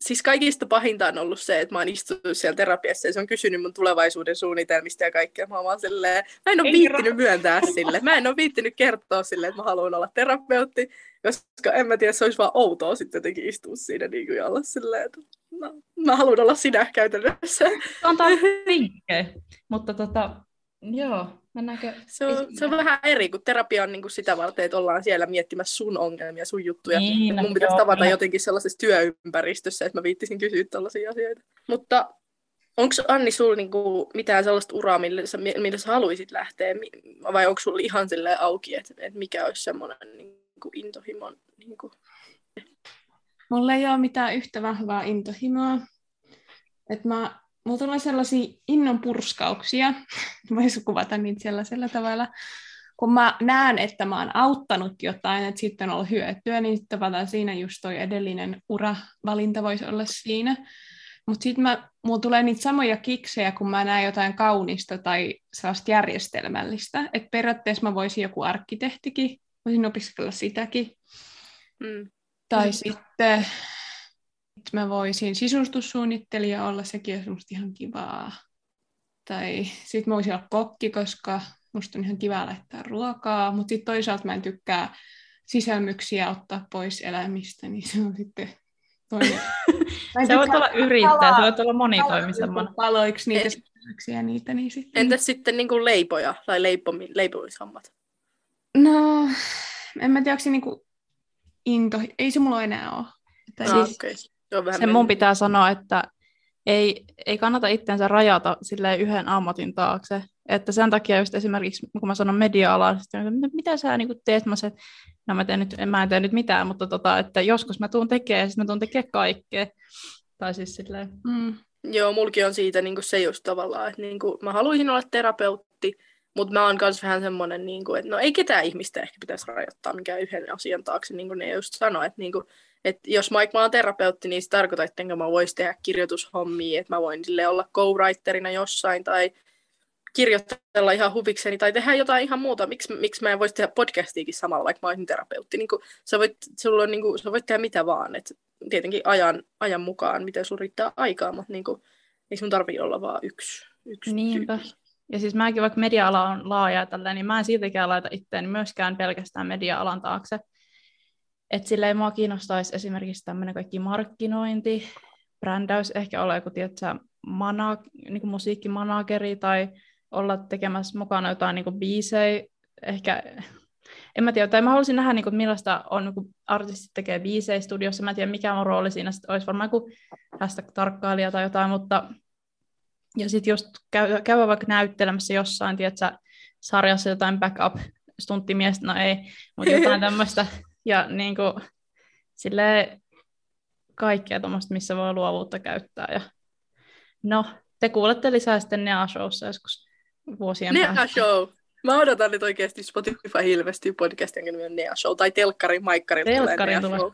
siis kaikista pahinta on ollut se, että mä oon istunut siellä terapiassa ja se on kysynyt mun tulevaisuuden suunnitelmista ja kaikkea. Mä oon silleen, mä en ole viittinyt myöntää sille. Mä en ole viittinyt kertoa sille, että mä haluan olla terapeutti, koska en mä tiedä, se olisi vaan outoa sitten jotenkin istua siinä niin kuin olla silleen, että mä, mä haluan olla sinä käytännössä. Antaa vinkkejä, mutta tota, Joo, mennäänkö? Se on, se on vähän eri, kun terapia on niin kuin sitä varten, että ollaan siellä miettimässä sun ongelmia, sun juttuja. Niin, no, mun pitäisi joo, tavata joo. jotenkin sellaisessa työympäristössä, että mä viittisin kysyä tällaisia asioita. Mutta onko Anni sulla niinku mitään sellaista uraa, millä sä, millä sä haluaisit lähteä, vai onko sulla ihan auki, että, että mikä olisi semmoinen niinku intohimon? Niinku... Mulla ei ole mitään yhtä vahvaa intohimoa. että mä mulla tulee sellaisia innon purskauksia, voisi kuvata niitä sellaisella tavalla, kun mä näen, että mä oon auttanut jotain, että sitten on ollut hyötyä, niin sitten tavallaan siinä just toi edellinen uravalinta voisi olla siinä. Mutta sitten mulla tulee niitä samoja kiksejä, kun mä näen jotain kaunista tai sellaista järjestelmällistä. Että periaatteessa mä voisin joku arkkitehtikin, voisin opiskella sitäkin. Mm. Tai mm. sitten mä voisin sisustussuunnittelija olla, sekin on semmoista ihan kivaa. Tai sitten mä voisin olla kokki, koska musta on ihan kiva laittaa ruokaa, mutta sitten toisaalta mä en tykkää sisälmyksiä ottaa pois elämistä, niin se on sitten toinen. se voit olla yrittäjä, se voit olla monitoimisemman. Paloiksi niitä sisälmyksiä niitä, niin sitten. Entäs sitten niin kuin leipoja tai leipomi, leipomishommat? No, en mä tiedä, onko se niin kuin into, ei se mulla enää ole. Että ah, siis, okay. Se, on vähän se mun pitää sanoa, että ei, ei kannata itseensä rajata yhden ammatin taakse. Että sen takia just esimerkiksi, kun mä sanon media-alaa, että mitä sä niin teet, mä se, no mä, teen nyt, mä en tee nyt mitään, mutta tota, että joskus mä tuun tekemään ja sitten mä tuun tekemään kaikkea. Tai siis silleen. Mm. Joo, mulki on siitä niin se just tavallaan, että niin kuin, mä haluaisin olla terapeutti, mutta mä oon myös vähän semmoinen, niin kuin, että no ei ketään ihmistä ehkä pitäisi rajoittaa minkään yhden asian taakse, niin kuin ne just sanoi, että niin kuin, et jos Mike mä oon terapeutti, niin se tarkoittaa, että mä voisi tehdä kirjoitushommia, että mä voin sille olla co-writerina jossain tai kirjoitella ihan huvikseni tai tehdä jotain ihan muuta. Miksi, miksi mä en voisi tehdä podcastiikin samalla, vaikka mä olisin terapeutti. Niin kuin, sä, voit, sulla on, niin kuin, sä voit tehdä mitä vaan. Et tietenkin ajan, ajan mukaan, miten sulla riittää aikaa, mutta niin kuin, ei sun tarvitse olla vaan yksi, yksi Niinpä. Tyyppi. Ja siis mäkin, vaikka media-ala on laaja tällä, niin mä en siltikään laita itseäni myöskään pelkästään media-alan taakse. Että silleen mua kiinnostaisi esimerkiksi tämmöinen kaikki markkinointi, brändäys, ehkä olla joku tietysti, mana, niin kuin musiikkimanageri tai olla tekemässä mukana jotain niin kuin biisejä, ehkä, en mä tiedä, tai mä haluaisin nähdä, niin kuin, millaista on, niin kuin artistit tekee biisejä studiossa, mä en tiedä mikä on rooli siinä, sitten olisi varmaan joku tarkkailija tai jotain, mutta ja sitten just käy, käydä vaikka näyttelemässä jossain, tiedätkö, sarjassa jotain backup-stunttimiestä, no ei, mutta jotain tämmöistä ja niin kuin, silleen kaikkea tuommoista, missä voi luovuutta käyttää. Ja, no, te kuulette lisää sitten Nea Showssa joskus vuosien Nea Show! Mä odotan nyt oikeasti Spotify ilmestyy podcast, jonka nimi on Nea Show, tai Telkkari, Maikkarilta Telkkarin tulee Nea.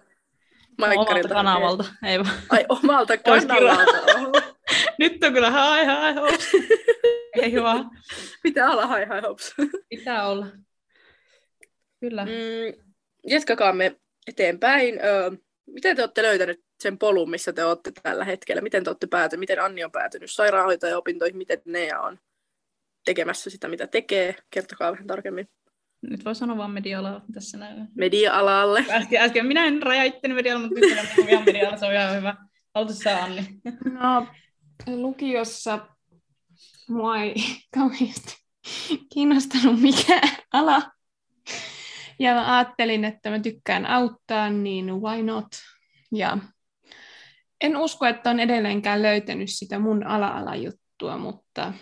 Omalta kanavalta. Ei vaan. Ai omalta kanavalta. Nyt on kyllä hai hai hops. Ei vaan. Pitää olla hi hi hops. Pitää olla. Kyllä. Mm, jatkakaamme eteenpäin. Öö, miten te olette löytänyt sen polun, missä te olette tällä hetkellä? Miten te olette päätynyt? Miten Anni on päätynyt sairaanhoitaja-opintoihin? Miten Nea on tekemässä sitä, mitä tekee? Kertokaa vähän tarkemmin Nyt voi sanoa vaan media tässä näin. media-alalle. Äsken, äsken minä en raja itteni medialla, mutta nyt puhun ihan medialla, se on ihan hyvä. Aloita sä, Anni. No, lukiossa mua ei kauheasti kiinnostanut mikään ala. Ja mä ajattelin, että mä tykkään auttaa, niin why not? Ja en usko, että on edelleenkään löytänyt sitä mun ala-ala-juttua, mutta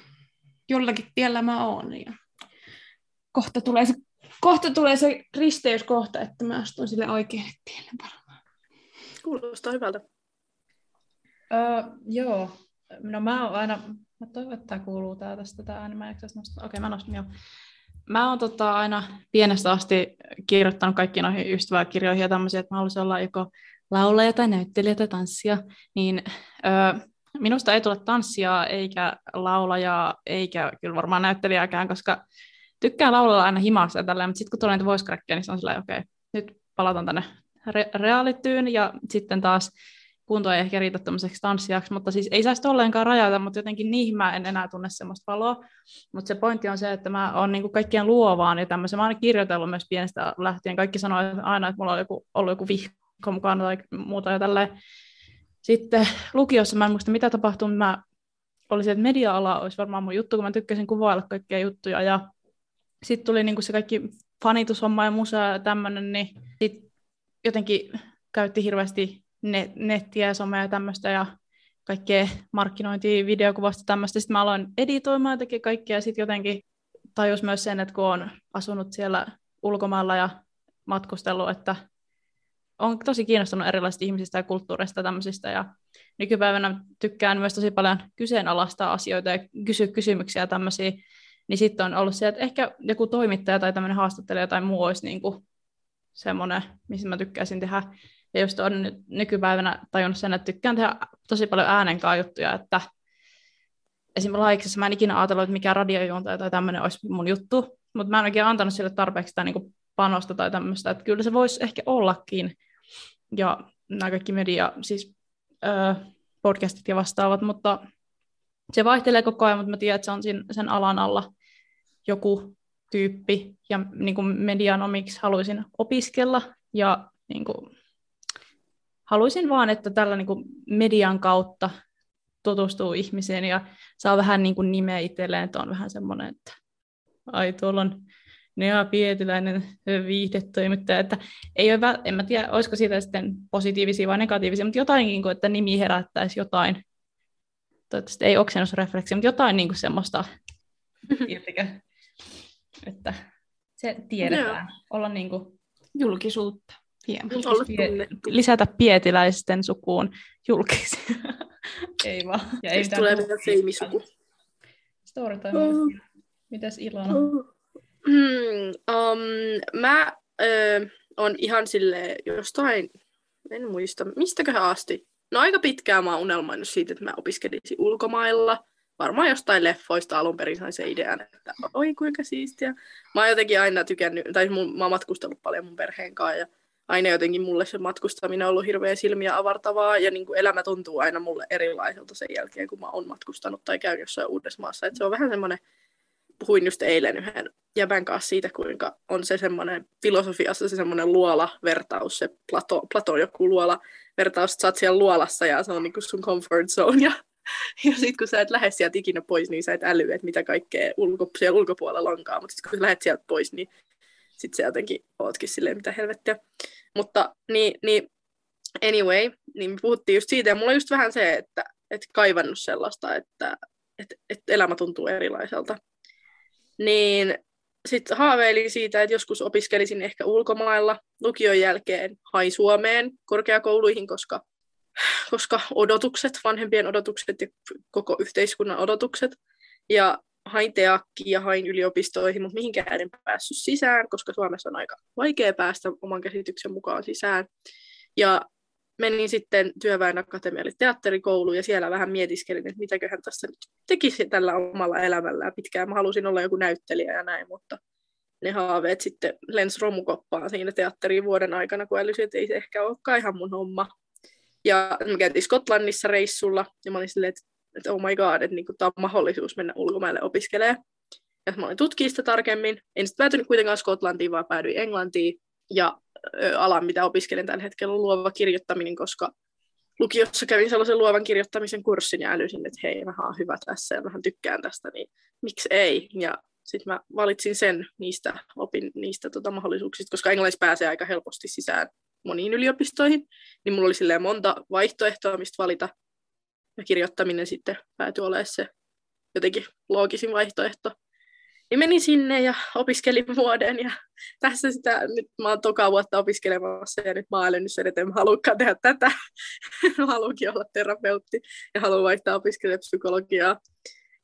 jollakin tiellä mä oon. Ja kohta tulee se, kohta tulee se risteyskohta, että mä astun sille oikealle tielle varmaan. Kuulostaa hyvältä. Öö, joo. No mä oon aina, mä toivon, että tämä kuuluu tää tästä tää ääni, mä en jaksaisi nostaa. Okei, mä nostin jo. Mä oon tota aina pienestä asti kirjoittanut kaikkiin noihin ystäväkirjoihin ja tämmöisiä, että mä haluaisin olla joko laulaja tai näyttelijä tai tanssia, niin öö, minusta ei tule tanssia eikä laulajaa eikä kyllä varmaan näyttelijääkään, koska tykkään laulalla aina himassa ja tälleen, mutta sitten kun tulee niitä voice crackia, niin se on silleen, okei, okay, nyt palataan tänne re- realityyn ja sitten taas kunto ei ehkä riitä tämmöiseksi tanssijaksi, mutta siis ei saisi ollenkaan rajata, mutta jotenkin niihin mä en enää tunne semmoista valoa. Mutta se pointti on se, että mä oon niinku kaikkien luovaan ja tämmöisen, mä oon kirjoitellut myös pienestä lähtien. Kaikki sanoo aina, että mulla on joku, ollut joku vihko mukana tai muuta ja tälleen. Sitten lukiossa mä en muista mitä tapahtui, mä olisin, että media-ala olisi varmaan mun juttu, kun mä tykkäsin kuvailla kaikkia juttuja ja sitten tuli niinku se kaikki fanitushomma ja musa ja tämmöinen, niin sit jotenkin käytti hirveästi net, nettiä ja somea ja tämmöistä ja kaikkea markkinointia, videokuvasta tämmöistä. Sitten mä aloin editoimaan ja teki kaikkea ja sitten jotenkin tajus myös sen, että kun on asunut siellä ulkomailla ja matkustellut, että on tosi kiinnostunut erilaisista ihmisistä ja kulttuureista ja tämmöisistä ja nykypäivänä tykkään myös tosi paljon kyseenalaistaa asioita ja kysyä kysymyksiä tämmöisiä, niin sitten on ollut se, että ehkä joku toimittaja tai tämmöinen haastattelija tai muu olisi niin kuin semmoinen, missä mä tykkäisin tehdä. Ja just on nyt nykypäivänä tajunnut sen, että tykkään tehdä tosi paljon äänenkaan juttuja, että esimerkiksi laiksessa mä en ikinä ajatellut, että mikä radiojuontaja tai tämmöinen olisi mun juttu, mutta mä en oikein antanut sille tarpeeksi sitä niin panosta tai tämmöistä, että kyllä se voisi ehkä ollakin. Ja nämä kaikki media, siis öö, podcastit ja vastaavat, mutta se vaihtelee koko ajan, mutta mä tiedän, että se on sen, sen alan alla joku tyyppi, ja niin kuin medianomiksi haluaisin opiskella, ja niin kuin, haluaisin vaan, että tällä niin kuin median kautta tutustuu ihmiseen ja saa vähän niin kuin nimeä itselleen, että on vähän semmoinen, että ai tuolla on Nea Pietiläinen viihdetoimittaja, että ei ole, en mä tiedä, olisiko siitä sitten positiivisia vai negatiivisia, mutta jotain, niin kuin, että nimi herättäisi jotain, toivottavasti ei oksennusrefleksiä, mutta jotain niin kuin semmoista, tiettikö, että se tiedetään, olla niin kuin, Julkisuutta. Olla pie- lisätä pietiläisten sukuun julkisia. ei vaan. Ja ei Sitten tulee vielä seimisuku. Storytime. Mm. Mitäs Ilona? Hmm, um, mä ö, on ihan sille jostain, en muista, mistäköhän asti. No aika pitkään mä oon unelmoinut siitä, että mä opiskelisin ulkomailla. Varmaan jostain leffoista alun perin sain sen idean, että oi kuinka siistiä. Mä oon jotenkin aina tykännyt, tai mun, mä oon matkustellut paljon mun perheen kanssa ja aina jotenkin mulle se matkustaminen on ollut hirveän silmiä avartavaa ja niin kuin elämä tuntuu aina mulle erilaiselta sen jälkeen, kun mä oon matkustanut tai käyn jossain uudessa maassa. Et se on vähän semmoinen, puhuin just eilen yhden jäbän kanssa siitä, kuinka on se semmoinen filosofiassa se semmoinen luola-vertaus, se Plato, Platon joku luola-vertaus, että sä oot siellä luolassa ja se on niin kuin sun comfort zone ja ja sitten kun sä et lähde sieltä ikinä pois, niin sä et äly, että mitä kaikkea ulko, siellä ulkopuolella onkaan. Mutta sitten kun sä lähdet sieltä pois, niin sitten sä jotenkin ootkin silleen, mitä helvettiä. Mutta niin, niin anyway, niin me puhuttiin just siitä, ja mulla on just vähän se, että et kaivannut sellaista, että et, et elämä tuntuu erilaiselta. Niin sitten haaveilin siitä, että joskus opiskelisin ehkä ulkomailla lukion jälkeen hai Suomeen korkeakouluihin, koska koska odotukset, vanhempien odotukset ja koko yhteiskunnan odotukset. Ja hain teakkiin ja hain yliopistoihin, mutta mihinkään en päässyt sisään, koska Suomessa on aika vaikea päästä oman käsityksen mukaan sisään. Ja menin sitten työväen akatemialle teatterikouluun ja siellä vähän mietiskelin, että mitäköhän tässä nyt tekisi tällä omalla elämällään pitkään. Mä halusin olla joku näyttelijä ja näin, mutta ne haaveet sitten lens romukoppaan siinä teatteriin vuoden aikana, kun älysin, että ei se ehkä olekaan ihan mun homma. Ja me käytiin Skotlannissa reissulla ja mä olin silleen, että, että oh my god, että niin tämä on mahdollisuus mennä ulkomaille opiskelemaan. Ja mä olin tutkia sitä tarkemmin. En sitten päätynyt kuitenkaan Skotlantiin, vaan päädyin Englantiin. Ja ala, mitä opiskelen tällä hetkellä, on luova kirjoittaminen, koska lukiossa kävin sellaisen luovan kirjoittamisen kurssin ja älysin, että hei, mä oon hyvä tässä ja vähän tykkään tästä, niin miksi ei? Ja sitten mä valitsin sen niistä, opin niistä tota, mahdollisuuksista, koska englannissa pääsee aika helposti sisään moniin yliopistoihin, niin mulla oli silleen monta vaihtoehtoa, mistä valita. Ja kirjoittaminen sitten päätyi olemaan se jotenkin loogisin vaihtoehto. Niin menin sinne ja opiskelin vuoden ja tässä sitä, nyt mä oon toka vuotta opiskelemassa ja nyt mä oon älynyt sen, että en haluakaan tehdä tätä. mä haluankin olla terapeutti ja haluan vaihtaa opiskelemaan psykologiaa,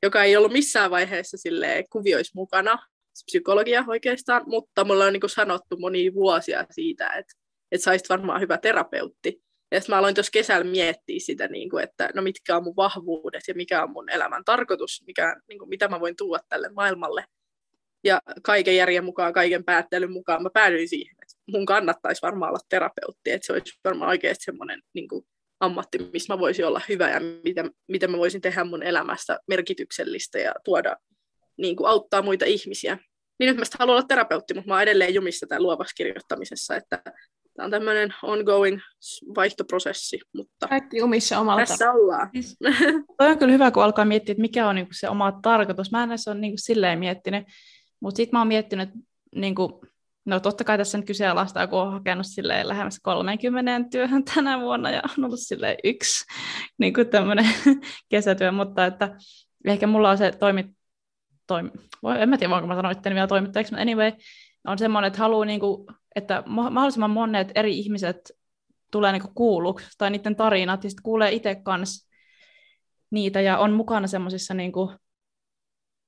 joka ei ollut missään vaiheessa sille kuvioissa mukana, psykologia oikeastaan, mutta mulla on niin sanottu monia vuosia siitä, että, että saisit varmaan hyvä terapeutti. Ja mä aloin tuossa kesällä miettiä sitä, niin kuin, että no mitkä on mun vahvuudet ja mikä on mun elämän tarkoitus, mikä, niin kuin, mitä mä voin tuoda tälle maailmalle. Ja kaiken järjen mukaan, kaiken päättelyn mukaan mä päädyin siihen, että mun kannattaisi varmaan olla terapeutti, että se olisi varmaan oikeasti semmoinen niin kuin, ammatti, missä mä voisin olla hyvä ja miten, miten mä voisin tehdä mun elämästä merkityksellistä ja tuoda, niin kuin, auttaa muita ihmisiä. Niin nyt mä haluan olla terapeutti, mutta mä oon edelleen jumissa tämän luovassa kirjoittamisessa, että tämä on tämmöinen ongoing vaihtoprosessi, mutta Kaikki jumissa omalla tässä ollaan. Siis, toi on kyllä hyvä, kun alkaa miettiä, että mikä on niinku se oma tarkoitus. Mä en edes ole niinku silleen miettinyt, mutta sitten mä oon miettinyt, niin kuin, no totta kai tässä nyt kyseenalaistaa, kun on hakenut silleen lähemmäs 30 työhön tänä vuonna ja on ollut silleen yksi niin kuin tämmöinen kesätyö, mutta että ehkä mulla on se toimi, toimi voi, en mä tiedä, voinko mä sanoa itteni vielä toimittajaksi, mutta anyway, on semmoinen, että haluaa, niin kuin, että mahdollisimman monet eri ihmiset tulee niin kuulluksi, tai niiden tarinat, ja sitten kuulee itse kanssa niitä, ja on mukana semmoisissa niin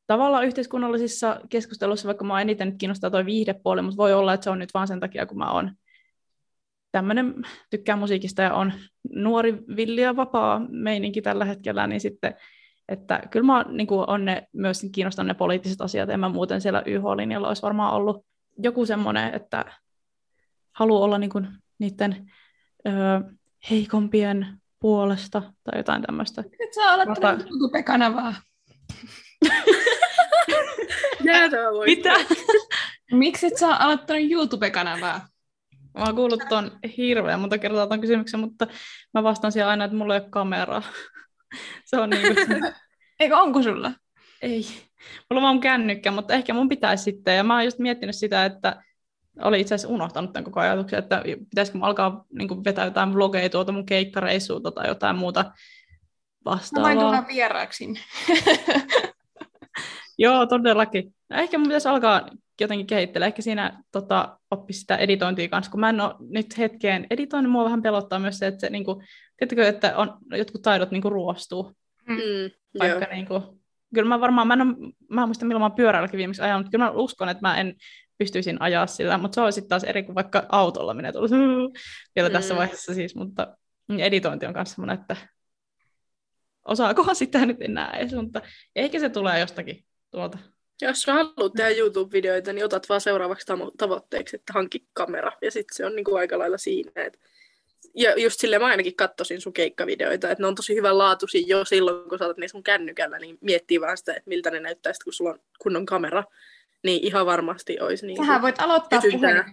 tavallaan yhteiskunnallisissa keskusteluissa, vaikka mä eniten nyt kiinnostaa toi viihdepuoli, mutta voi olla, että se on nyt vaan sen takia, kun mä oon tämmöinen, tykkään musiikista ja on nuori, villi ja vapaa meininki tällä hetkellä, niin sitten, että kyllä mä niin kuin on ne, myös kiinnostaa ne poliittiset asiat, en mä muuten siellä YH-linjalla olisi varmaan ollut joku semmoinen, että haluaa olla niin kuin niiden ö, heikompien puolesta tai jotain tämmöistä. Nyt sä olet Vata... YouTube-kanavaa. Mitä? Miksi et sä aloittanut YouTube-kanavaa? Mä oon kuullut ton hirveän monta kertaa ton kysymyksen, mutta mä vastaan siellä aina, että mulla ei ole kameraa. se on niin kuin... Eikö onko sulla? Ei. Mulla on vaan kännykkä, mutta ehkä mun pitäisi sitten. Ja mä oon just miettinyt sitä, että oli itse asiassa unohtanut tämän koko ajatuksen, että pitäisikö mä alkaa niin kuin, vetää jotain vlogeja tuolta mun keikkareissuulta tai jotain muuta vastaavaa. Mä voin tulla vieraaksi. Joo, todellakin. No, ehkä mun pitäisi alkaa jotenkin kehittelee. Ehkä siinä tota, oppi sitä editointia kanssa, kun mä en ole nyt hetkeen editoinut, mua vähän pelottaa myös se, että se, niin kuin, tiedätkö, että on, jotkut taidot niin kuin, ruostuu. Mm, Vaikka, niin kuin, kyllä mä varmaan, mä en, ole, mä en muista milloin mä oon pyöräilläkin viimeksi ajanut, mutta kyllä mä uskon, että mä en pystyisin ajaa sillä, mutta se on sitten taas eri kuin vaikka autolla menee tuolla vielä mm. tässä vaiheessa siis, mutta editointi on myös semmoinen, että osaakohan sitä nyt enää edes, mutta ehkä se tulee jostakin tuolta. Jos sä haluat tehdä YouTube-videoita, niin otat vaan seuraavaksi tavo- tavoitteeksi, että hanki kamera. Ja sitten se on niinku aika lailla siinä. Et... Ja just silleen mä ainakin katsoisin sun keikkavideoita, että ne on tosi hyvän laatuisia jo silloin, kun sä otat ne sun kännykällä, niin miettii vaan sitä, että miltä ne näyttää sit, kun sulla on kunnon kamera. Niin ihan varmasti olisi niin. Sähän voit aloittaa puhelimella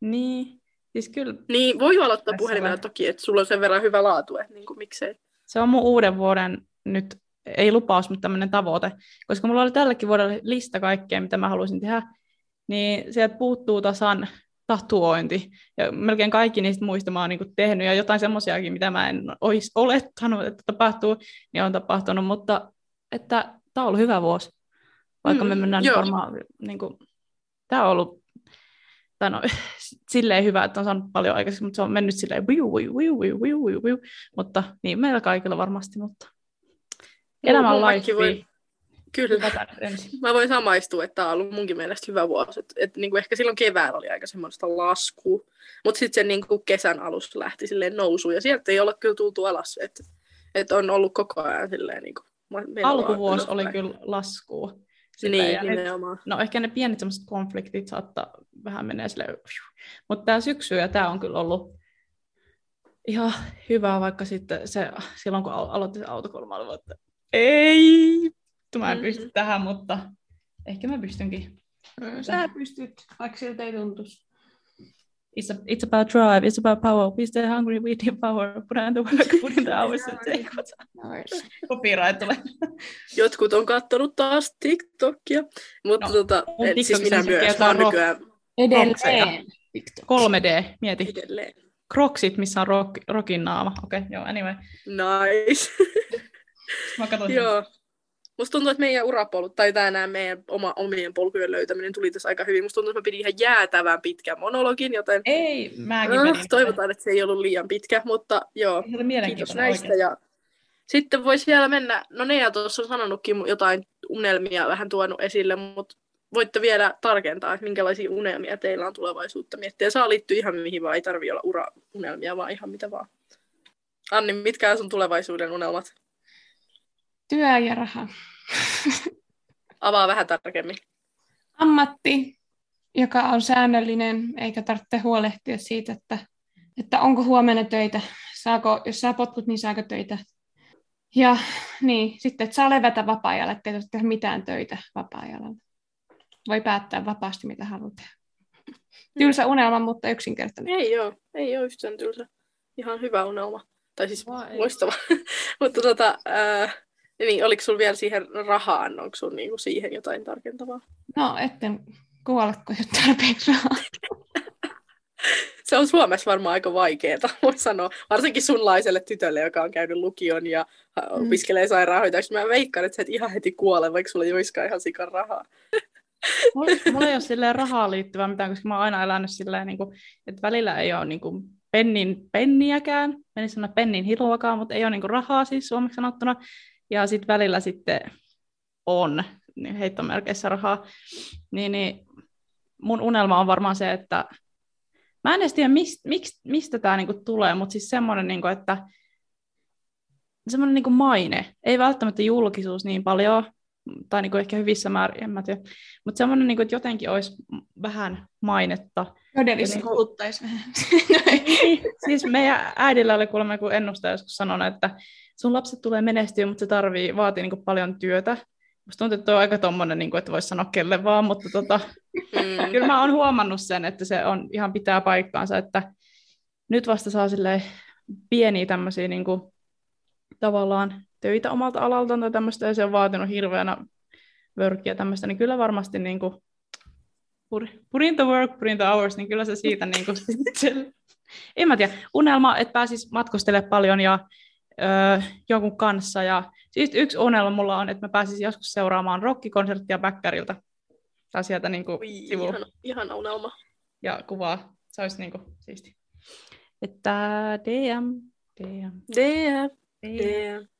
Niin, siis kyllä. Niin, voi aloittaa puhelimella toki, että sulla on sen verran hyvä laatu, että niin kuin, miksei. Se on mun uuden vuoden nyt ei lupaus, mutta tämmöinen tavoite, koska mulla oli tälläkin vuodella lista kaikkea, mitä mä haluaisin tehdä, niin sieltä puuttuu tasan tatuointi, ja melkein kaikki niistä muista mä oon niin tehnyt, ja jotain semmoisiakin, mitä mä en olisi olettanut, että tapahtuu, niin on tapahtunut, mutta että tämä on ollut hyvä vuosi, vaikka mm, me mennään joo. varmaan, niin kuin, tämä on ollut tai no, silleen hyvä, että on saanut paljon aikaisemmin, mutta se on mennyt silleen viu, viu, viu, viu, viu, viu, viu. mutta niin meillä kaikilla varmasti, mutta Elämän life. Voi, Kyllä. Mä voin samaistua, että tämä on ollut munkin mielestä hyvä vuosi. Et, et niinku ehkä silloin keväällä oli aika semmoista laskua. Mutta sitten se niinku kesän alussa lähti silleen nousuun. Ja sieltä ei olla kyllä tultu alas. Että et on ollut koko ajan silleen niinku menoa Alkuvuosi oli kyllä laskua. Niin, ja nimenomaan. No ehkä ne pienet semmoiset konfliktit saattaa vähän menee silleen, mutta tämä syksy ja tämä on kyllä ollut ihan hyvä, vaikka sitten se, silloin kun al- aloitin se autokulma, oli, että ei, mä en pysty Mhm. tähän, mutta ehkä mä pystynkin. Sä pystyt, vaikka siltä ei tuntuisi. It's, a, it's about drive, it's about power, we stay hungry, we need power, put in the work, put in the hours, and take copyright tulee. Jotkut on kattonut taas TikTokia. Mutta No, tota, et, siis TikTokissa minä myös. kertoo Mä oon rock- nykyään Edelleen. 3D, mieti. edelleen. Crocsit, missä on rock, rockin naama. Okei, okay, joo, anyway. Nice. Mä katson sen. Joo. Musta tuntuu, että meidän urapolut, tai tämä nämä meidän oma, omien polkujen löytäminen tuli tässä aika hyvin. Musta tuntuu, että mä pidin ihan jäätävän pitkän monologin, joten Ei, mäkin äh, menin. toivotaan, että se ei ollut liian pitkä, mutta joo, kiitos näistä. oikeasti. Ja sitten voisi vielä mennä, no Nea tuossa on sanonutkin jotain unelmia vähän tuonut esille, mutta voitte vielä tarkentaa, että minkälaisia unelmia teillä on tulevaisuutta miettiä. Saa liittyä ihan mihin vaan, ei tarvi olla uraunelmia, vaan ihan mitä vaan. Anni, mitkä on sun tulevaisuuden unelmat? Työ ja raha. Avaa vähän tarkemmin. Ammatti, joka on säännöllinen, eikä tarvitse huolehtia siitä, että, että onko huomenna töitä. Saako, jos saa potkut, niin saako töitä. Ja niin, sitten, että saa levätä vapaa-ajalla, ettei tarvitse tehdä mitään töitä vapaa-ajalla. Voi päättää vapaasti, mitä haluaa tehdä. Tylsä unelma, mutta yksinkertainen. Ei joo, ei ole yhtään tylsä. Ihan hyvä unelma. Tai siis Vai. loistava. Mutta tota, ää, niin, oliko sulla vielä siihen rahaan, onko sun niinku siihen jotain tarkentavaa? No, etten kuolla, kun ei tarpeeksi rahaa. Se on Suomessa varmaan aika vaikeaa, voi sanoa. Varsinkin sunlaiselle tytölle, joka on käynyt lukion ja ä, opiskelee sairaanhoitajaksi. Mä veikkaan, että sä et ihan heti kuole, vaikka sulla ei olisikaan ihan sikan rahaa. Mulla, mulla ei ole silleen rahaan liittyvää mitään, koska mä oon aina elänyt silleen, niin kuin, että välillä ei ole niin kuin, pennin penniäkään, menin sanoa pennin hiloakaan, mutta ei ole niin kuin, rahaa siis suomeksi sanottuna. Ja sitten välillä sitten on niin heittomerkeissä rahaa. Niin, niin mun unelma on varmaan se, että mä en edes tiedä, mist, miksi, mistä tämä niinku tulee, mutta siis semmoinen, niinku, että semmoinen niinku maine, ei välttämättä julkisuus niin paljon, tai niinku ehkä hyvissä määrin, en mä tiedä, mutta semmoinen, niinku, että jotenkin olisi vähän mainetta. Todellisesti niinku- kuluttaisi vähän. siis meidän äidillä oli kuulemma joku ennustaja joskus sanonut, että sun lapset tulee menestyä, mutta se tarvii, vaatii niinku paljon työtä. Musta tuntuu, että on aika tommonen, niinku, että voisi sanoa kelle vaan, mutta tota, Mm. kyllä mä oon huomannut sen, että se on ihan pitää paikkaansa, että nyt vasta saa silleen pieniä tämmöisiä niin kuin, tavallaan töitä omalta alaltaan tai tämmöistä, ja se on vaatinut hirveänä workia tämmöistä, niin kyllä varmasti niin kuin, put, in the work, put in the hours, niin kyllä se siitä niin kuin, sitten, en mä tiedä, unelma, että pääsis matkustelemaan paljon ja öö, jonkun kanssa, ja siis yksi unelma mulla on, että mä pääsisin joskus seuraamaan rockikonserttia Bäkkäriltä, tai sieltä niin kuin, Ui, sivulla ihana, ihana unelma. ja kuvaa. Se olisi niinku siisti. Että DM, DM, DM. DM. DM.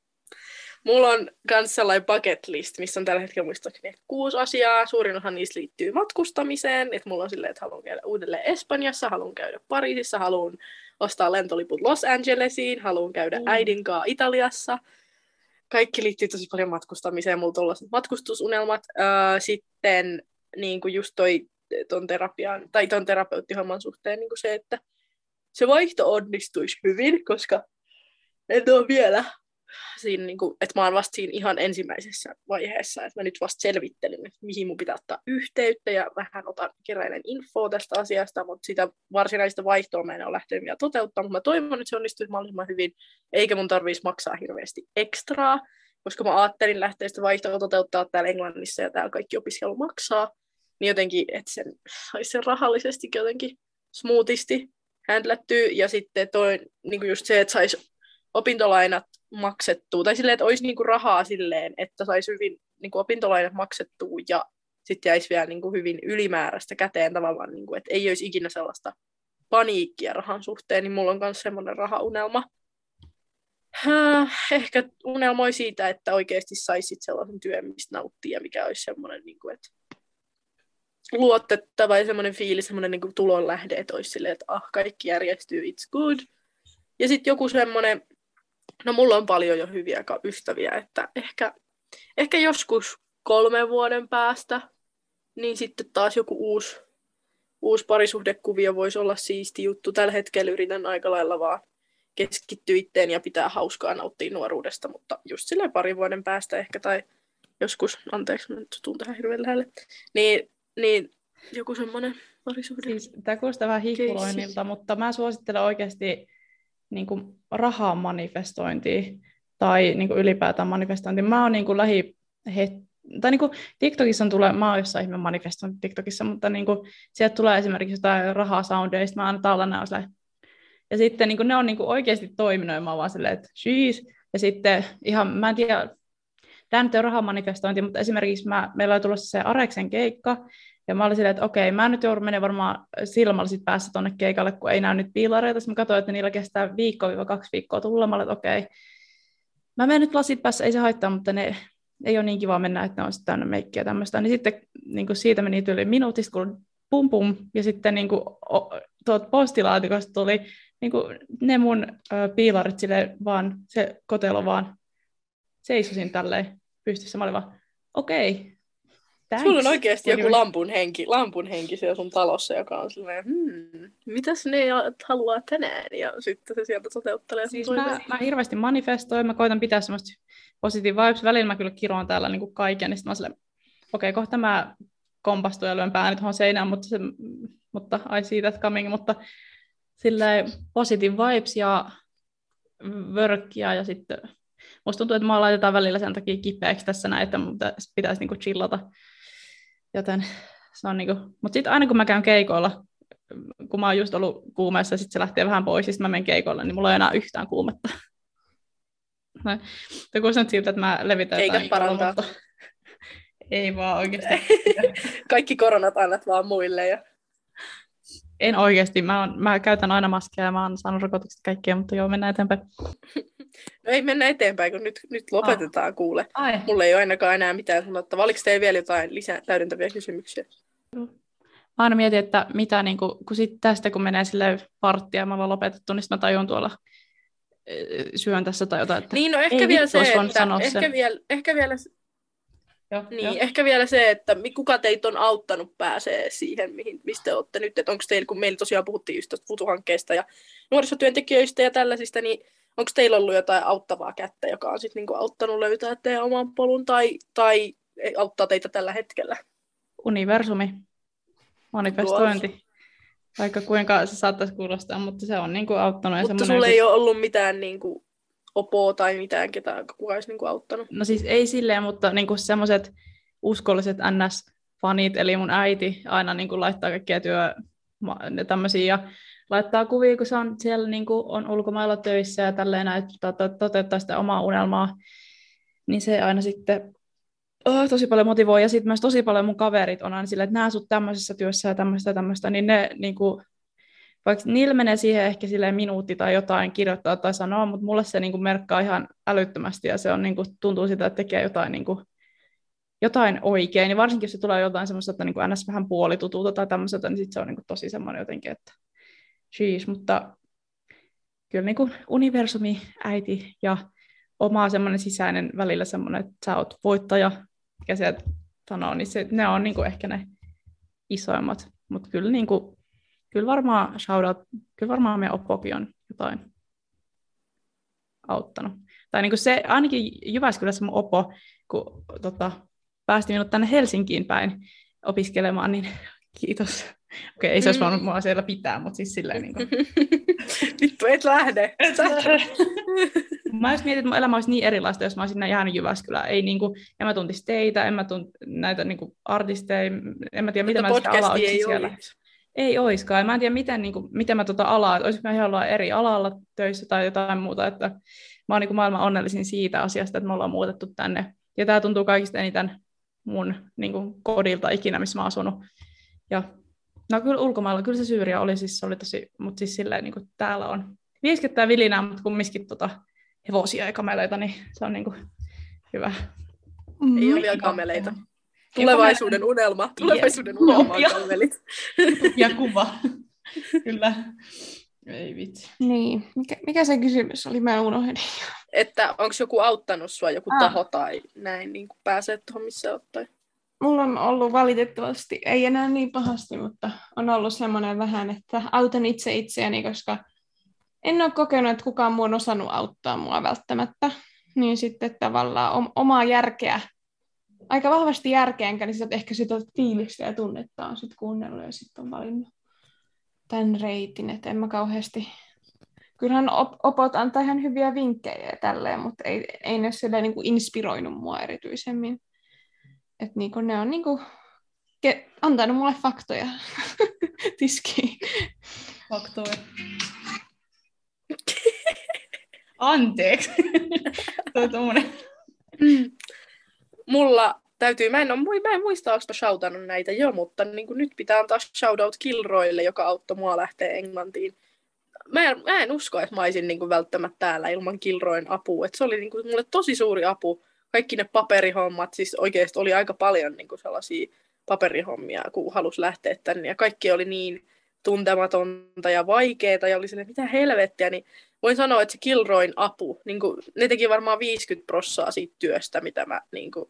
Mulla on myös sellainen bucket list, missä on tällä hetkellä muistaakseni kuusi asiaa. Suurin osa niistä liittyy matkustamiseen. Että mulla on silleen, että haluan käydä uudelleen Espanjassa, haluan käydä Pariisissa, haluan ostaa lentoliput Los Angelesiin, haluan käydä Mm. äidin kanssa Italiassa. Kaikki liittyy tosi paljon matkustamiseen. Mulla on matkustusunelmat. Öö, sitten niin kuin just toi ton terapian, tai ton terapeuttihomman suhteen niin kuin se, että se vaihto onnistuisi hyvin, koska en ole vielä siinä, niin kuin, että mä oon vasta siinä ihan ensimmäisessä vaiheessa, että mä nyt vasta selvittelen, että mihin mun pitää ottaa yhteyttä ja vähän otan keräilen infoa tästä asiasta, mutta sitä varsinaista vaihtoa mä en ole lähtenyt vielä toteuttamaan, mutta mä toivon, että se onnistuisi mahdollisimman hyvin, eikä mun tarvitsisi maksaa hirveästi ekstraa, koska mä ajattelin lähteä sitä vaihtoa toteuttaa täällä Englannissa ja täällä kaikki opiskelu maksaa, niin jotenkin, että sen saisi sen rahallisesti jotenkin smoothisti händlättyä, ja sitten toi, niin kuin just se, että saisi opintolainat maksettua, tai silleen, että olisi niinku rahaa silleen, että saisi hyvin niinku opintolainat maksettua ja sitten jäisi vielä niinku hyvin ylimääräistä käteen tavallaan, niinku, että ei olisi ikinä sellaista paniikkia rahan suhteen, niin mulla on myös semmoinen rahaunelma. Ehkä unelmoi siitä, että oikeasti saisit sellaisen työn, mistä nauttii ja mikä olisi semmoinen, niin kuin, että luotettava ja semmoinen fiilis, semmoinen niin kuin tulonlähde, että olisi silleen, että ah, kaikki järjestyy, it's good. Ja sitten joku semmoinen, no mulla on paljon jo hyviä ystäviä, että ehkä, ehkä joskus kolmen vuoden päästä, niin sitten taas joku uusi, uusi parisuhdekuvio voisi olla siisti juttu. Tällä hetkellä yritän aika lailla vaan keskittyä itteen ja pitää hauskaa nauttia nuoruudesta, mutta just silleen parin vuoden päästä ehkä tai joskus, anteeksi, mä nyt tuun tähän hirveän lähelle, niin, niin joku semmoinen parisuhde. Siis, tämä kuulostaa vähän hihkuloinnilta, mutta mä suosittelen oikeasti niin kuin rahan manifestointia tai niin kuin ylipäätään manifestointia. Mä oon niin kuin lähi tai niin kuin TikTokissa on tulee, mä oon jossain ihme manifestointi TikTokissa, mutta niin kuin, sieltä tulee esimerkiksi jotain rahaa soundeista, mä aina tallennan ja sitten niin kuin, ne on niin kuin, oikeasti toiminut, ja mä oon vaan silleen, että jeez. Ja sitten ihan, mä en tiedä, tämä nyt on rahamanifestointi, mutta esimerkiksi mä, meillä oli tulossa se Areksen keikka, ja mä olin silleen, että okei, mä nyt joudun menemään varmaan silmällä sit päässä tuonne keikalle, kun ei näy nyt piilareita. Sitten mä katsoin, että niillä kestää viikko-kaksi viikkoa tulla. Mä olin, että okei, mä menen nyt lasit päässä, ei se haittaa, mutta ne ei ole niin kiva mennä, että ne on sitten täynnä meikkiä ja tämmöistä. Niin sitten niin kuin siitä meni yli minuutista, kun pum pum, ja sitten niin kuin, tuot postilaatikosta tuli niin kuin, ne mun ö, piilarit sille vaan, se kotelo vaan seisosin tälleen pystyssä. Mä olin vaan, okei, okay, Thanks. Sulla on oikeasti joku lampun henki, lampun henki siellä sun talossa, joka on silleen, hmm, mitäs ne haluaa tänään? Ja sitten se sieltä toteuttelee siis mä, mä, hirveästi manifestoin, mä koitan pitää semmoista positiivista vibes. Välillä mä kyllä kiroan täällä niin kuin kaiken, niin sitten mä silleen, okei, okay, kohta mä kompastun ja lyön pääni tuohon seinään, mutta, se, mutta I see that coming, mutta silleen positive vibes ja vörkkiä ja sitten musta tuntuu, että mä laitetaan välillä sen takia kipeäksi tässä näin, että pitäisi niinku chillata. Joten se on niinku, mutta sitten aina kun mä käyn keikoilla, kun mä oon just ollut kuumeessa ja sitten se lähtee vähän pois, sitten mä menen keikoille, niin mulla ei enää yhtään kuumetta. No, kuulostaa siltä, että mä levitän Eikä parantaa. Mutta... ei vaan oikeasti. Kaikki koronat annat vaan muille. Ja... En oikeasti. Mä, on, mä käytän aina maskia ja mä oon saanut rokotukset kaikkia, mutta joo, mennään eteenpäin. No ei mennä eteenpäin, kun nyt, nyt lopetetaan ah. kuule. Ai. Mulla ei ole ainakaan enää mitään sanottavaa. Oliko teillä vielä jotain lisää täydentäviä kysymyksiä? Mä aina mietin, että mitä, niin kun, kun sit tästä kun menee sille parttia ja me ollaan lopetettu, niin mä tajun tuolla syön tässä tai jotain. Että niin, no ehkä vielä se, että, ehkä, vielä, ehkä vielä Joo, niin, jo. ehkä vielä se, että kuka teitä on auttanut pääsee siihen, mihin, mistä olette nyt. Että onko teillä, kun meillä tosiaan puhuttiin just tuosta Futu-hankkeesta ja nuorisotyöntekijöistä ja tällaisista, niin onko teillä ollut jotain auttavaa kättä, joka on sitten niinku auttanut löytää teidän oman polun tai, tai auttaa teitä tällä hetkellä? Universumi, manifestointi. Tuossa. Vaikka kuinka se saattaisi kuulostaa, mutta se on niinku auttanut. Mutta sulla ei ole ollut mitään niinku opoa tai mitään, ketä kuka olisi niinku auttanut? No siis ei silleen, mutta niinku semmoiset uskolliset NS-fanit, eli mun äiti aina niinku laittaa kaikkia työ tämmöisiä ja laittaa kuvia, kun se on siellä niin kuin on ulkomailla töissä ja tälleen, että toteuttaa sitä omaa unelmaa, niin se aina sitten oh, tosi paljon motivoi. Ja sitten myös tosi paljon mun kaverit on aina silleen, että nää sut tämmöisessä työssä ja tämmöistä ja tämmöistä, niin ne niin kuin, vaikka niillä menee siihen ehkä silleen minuutti tai jotain kirjoittaa tai sanoa, mutta mulle se niin kuin merkkaa ihan älyttömästi ja se on, niin kuin, tuntuu sitä, että tekee jotain, niin kuin, jotain oikein. Ja varsinkin jos se tulee jotain semmoista, että niin kuin ns. vähän puolitutulta tai tämmöiseltä, niin sitten se on niin kuin, tosi semmoinen jotenkin, että jeez, mutta kyllä niin kuin universumi, äiti ja oma semmoinen sisäinen välillä semmoinen, että sä oot voittaja, mikä sieltä sanoo, niin se, ne on niin kuin ehkä ne isoimmat. Mutta kyllä, niin kuin, kyllä varmaan shoutout, kyllä varmaan meidän oppokin on jotain auttanut. Tai niin kuin se, ainakin Jyväskylässä mun oppo, kun tota, päästi minut tänne Helsinkiin päin opiskelemaan, niin kiitos Okei, ei se olisi voinut mua siellä pitää, mutta siis silleen niin kuin... Vittu, et lähde. Et lähde. mä jos mietin, että mun elämä olisi niin erilaista, jos mä olisin jäänyt Jyväskylään. Ei, niin kuin, en mä tuntisi teitä, en mä tunt näitä niin kuin, artisteja, en mä tiedä, mitä mä alaa ei siellä. Olisi. Ei oiskaan. Mä en tiedä, miten, niin kuin, miten mä tuota alaa, että olisinko mä ihan eri alalla töissä tai jotain muuta. Että mä oon niin kuin maailman onnellisin siitä asiasta, että me ollaan muutettu tänne. Ja tämä tuntuu kaikista eniten mun niin kuin, kodilta ikinä, missä mä oon asunut. Ja No kyllä ulkomailla, kyllä se Syyria oli siis, se oli tosi, mutta siis silleen niin kuin täällä on vieskettää vilinää, mutta kumminkin tota, hevosia ja kameleita, niin se on niin kuin hyvä. Ei ole vielä kameleita. Tulevaisuuden unelma. Tulevaisuuden unelma on Ja- kamelit. Ja kuva. Kyllä. Ei vitsi. Niin, mikä, mikä se kysymys oli? Mä unohdin. Että onko joku auttanut sua, joku Ah. taho tai näin, niin kuin pääsee tuohon missä. Tai... Mulla on ollut valitettavasti, ei enää niin pahasti, mutta on ollut semmoinen vähän, että autan itse itseäni, koska en ole kokenut, että kukaan muu on osannut auttaa mua välttämättä. Niin sitten tavallaan om- omaa järkeä, aika vahvasti järkeä, enkä niin sit ehkä sitä fiilistä ja tunnetta on sitten kuunnellut ja sitten on valinnut tämän reitin, että en mä kauheasti... Kyllähän op- opot antaa ihan hyviä vinkkejä ja tälleen, mutta ei, ei ne sillä niin inspiroinut mua erityisemmin. Että niinku ne on niinku ke- antanut mulle faktoja tiskiin. Faktoja. Anteeksi. Tuo on tommonen. Mulla täytyy, mä en, ole, mä en muista, onko mä shoutannut näitä jo, mutta niin nyt pitää antaa shoutout Kilroille, joka auttoi mua lähteä Englantiin. Mä en, mä en usko, että mä olisin niin välttämättä täällä ilman Kilroin apua. Et se oli niin kuin mulle tosi suuri apu. Kaikki ne paperihommat, siis oikeasti oli aika paljon niin kuin sellaisia paperihommia, kun halusi lähteä tänne. Ja kaikki oli niin tuntematonta ja vaikeaa ja oli silleen, mitä helvettiä, niin voin sanoa, että se Kilroin apu, niin kuin, ne teki varmaan 50 prossaa siitä työstä, mitä mä niin kuin,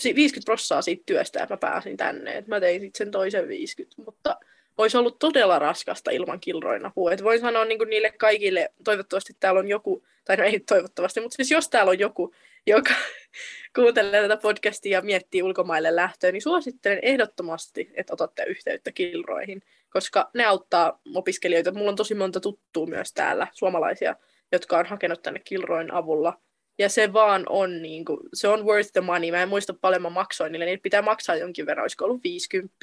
si- 50 prossaa siitä työstä, että mä pääsin tänne. Et mä tein sitten sen toisen 50, mutta olisi ollut todella raskasta ilman Kilroin apua. Et voin sanoa niin kuin niille kaikille, toivottavasti täällä on joku, tai no ei toivottavasti, mutta siis jos täällä on joku, joka kuuntelee tätä podcastia ja miettii ulkomaille lähtöä, niin suosittelen ehdottomasti, että otatte yhteyttä Kilroihin, koska ne auttaa opiskelijoita. Mulla on tosi monta tuttua myös täällä, suomalaisia, jotka on hakenut tänne Kilroin avulla. Ja se vaan on, niin kuin, se on worth the money. Mä en muista paljon mä maksoin niille, niitä pitää maksaa jonkin verran, olisiko ollut 50,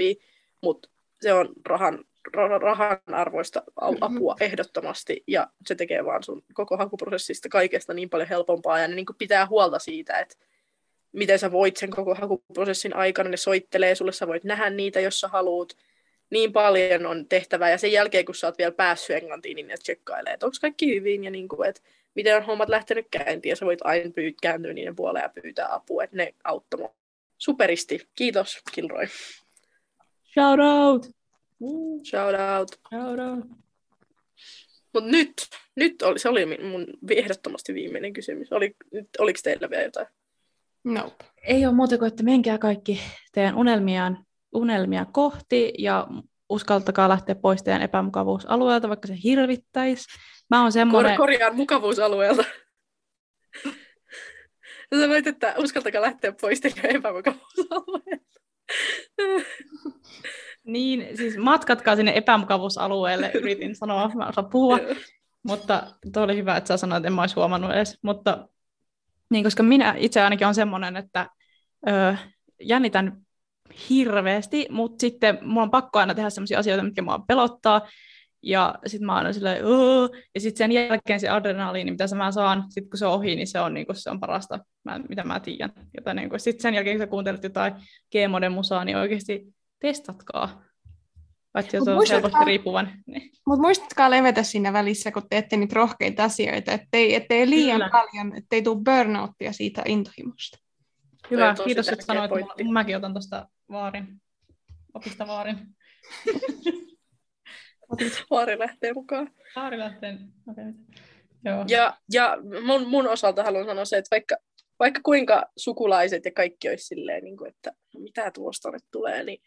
mutta se on rahan, ra- rahan arvoista au- apua ehdottomasti, ja se tekee vaan sun koko hakuprosessista kaikesta niin paljon helpompaa, ja ne niin pitää huolta siitä, että miten sä voit sen koko hakuprosessin aikana, ne soittelee sulle, sä voit nähdä niitä, jos sä haluat. Niin paljon on tehtävää, ja sen jälkeen, kun sä oot vielä päässyt Englantiin, niin ne tsekkailee, että onko kaikki hyvin, ja niin kuin, että miten on hommat lähtenyt käyntiin, ja sä voit aina pyy- kääntyä niiden puoleen ja pyytää apua, että ne auttoi mua. Superisti. Kiitos, Kilroy. Shout out! Shout out. Shout out. Mutta nyt, nyt oli, se oli mun ehdottomasti viimeinen kysymys. Oli, nyt, oliko teillä vielä jotain? Nope. Ei ole muuta kuin, että menkää kaikki teidän unelmiaan, unelmia kohti ja uskaltakaa lähteä pois teidän epämukavuusalueelta, vaikka se hirvittäisi. Mä oon semmoinen... Kor- korjaan mukavuusalueelta. Sä voit, että uskaltakaa lähteä pois teidän epämukavuusalueelta. Niin, siis matkatkaa sinne epämukavuusalueelle, yritin sanoa, mä en osaa puhua, mutta tuo oli hyvä, että sä sanoit, että en mä olisi huomannut edes, mutta niin, koska minä itse ainakin on semmoinen, että ö, jännitän hirveästi, mutta sitten mulla on pakko aina tehdä sellaisia asioita, mitkä mua pelottaa, ja sitten mä oon aina silleen, "Ugh." ja sitten sen jälkeen se adrenaliini, mitä mä saan, sit kun se on ohi, niin se on, niin kuin, se on parasta, mä, mitä mä tiedän. Joten niin sitten sen jälkeen, kun sä kuuntelet jotain G-moden musaa, niin oikeasti testatkaa. Paitsi jos Mut on muistatkaa- helposti riippuvan. Niin. Mutta muistatkaa levetä siinä välissä, kun teette niitä rohkeita asioita, ettei, ettei liian Kyllä. paljon, ettei tule burnouttia siitä intohimosta. Hyvä, kiitos, että sanoit. pointti. Mäkin otan tuosta vaarin. Opista vaarin. Vaari lähtee mukaan. Vaari lähtee. Okay. Joo. Ja, ja mun, mun osalta haluan sanoa se, että vaikka, vaikka kuinka sukulaiset ja kaikki olisi silleen, niin kuin, että no mitä tuosta nyt tulee, niin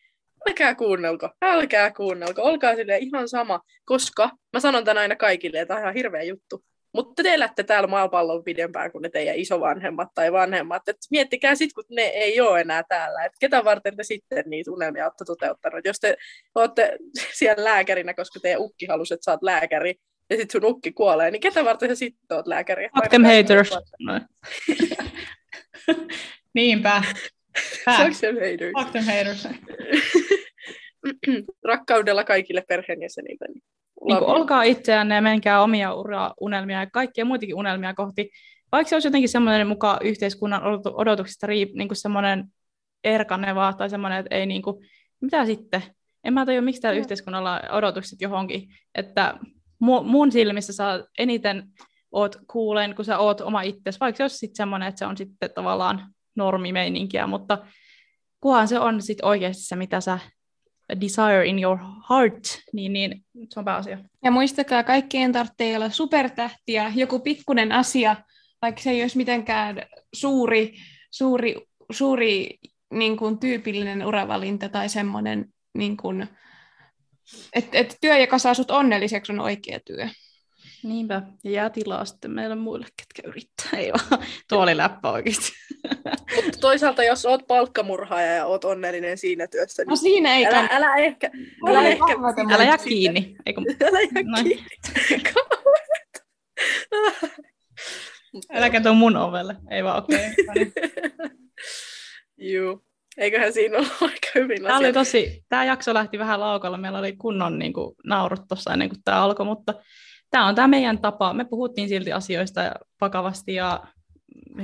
älkää kuunnelko, älkää kuunnelko, olkaa silleen ihan sama, koska mä sanon tämän aina kaikille, että tämä on ihan hirveä juttu. Mutta te elätte täällä maapallon pidempään kuin ne teidän isovanhemmat tai vanhemmat. Et miettikää sitten, kun ne ei ole enää täällä. Et ketä varten te sitten niitä unelmia olette toteuttanut. Jos te olette siellä lääkärinä, koska teidän ukki halusi, että sä oot lääkäri, ja sitten sun ukki kuolee, niin ketä varten sä sitten oot lääkäri? Fuck them haters. Niinpä. Fuck them haters. Fuck them haters. Rakkaudella kaikille perheenjäsenille. Niin kuin, olkaa itseänne ja menkää omia unelmia ja kaikkia muitakin unelmia kohti. Vaikka se olisi jotenkin semmoinen mukaan yhteiskunnan odotu- odotuksista riip, niin kuin semmoinen erkaneva tai semmoinen, että ei niin kuin, mitä sitten? En mä tajua, miksi täällä Joo. yhteiskunnalla on odotukset johonkin. Että mu- mun silmissä saa eniten oot kuulen, kun sä oot oma itsesi, vaikka se olisi sitten semmoinen, että se on sitten tavallaan normimeininkiä, mutta kunhan se on sitten oikeasti se, mitä sä desire in your heart, niin, niin se on pääasia. Ja muistakaa, kaikkien tarvitsee olla supertähtiä, joku pikkunen asia, vaikka se ei olisi mitenkään suuri, suuri, suuri niin kuin tyypillinen uravalinta tai semmoinen, niin että et työ, joka saa sut onnelliseksi, on oikea työ. Niinpä, ja jää tilaa sitten meille muille, ketkä yrittää. Ei vaan, tuo oli läppä oikeasti. Mutta toisaalta, jos oot palkkamurhaaja ja oot onnellinen siinä työssä, niin No siinä ei älä, älä ehkä, Älä älä ei ehkä, Älä jää kiinni. Eiku, älä jää Noin. kiinni. äläkä tuo mun ovelle. Ei vaan, okei. Okay. Juu. Eiköhän siinä ole aika hyvin Tämä oli tosi, tämä jakso lähti vähän laukalla, meillä oli kunnon niin kuin, naurut tuossa ennen kuin tämä alkoi, mutta tämä on tämä meidän tapa. Me puhuttiin silti asioista vakavasti ja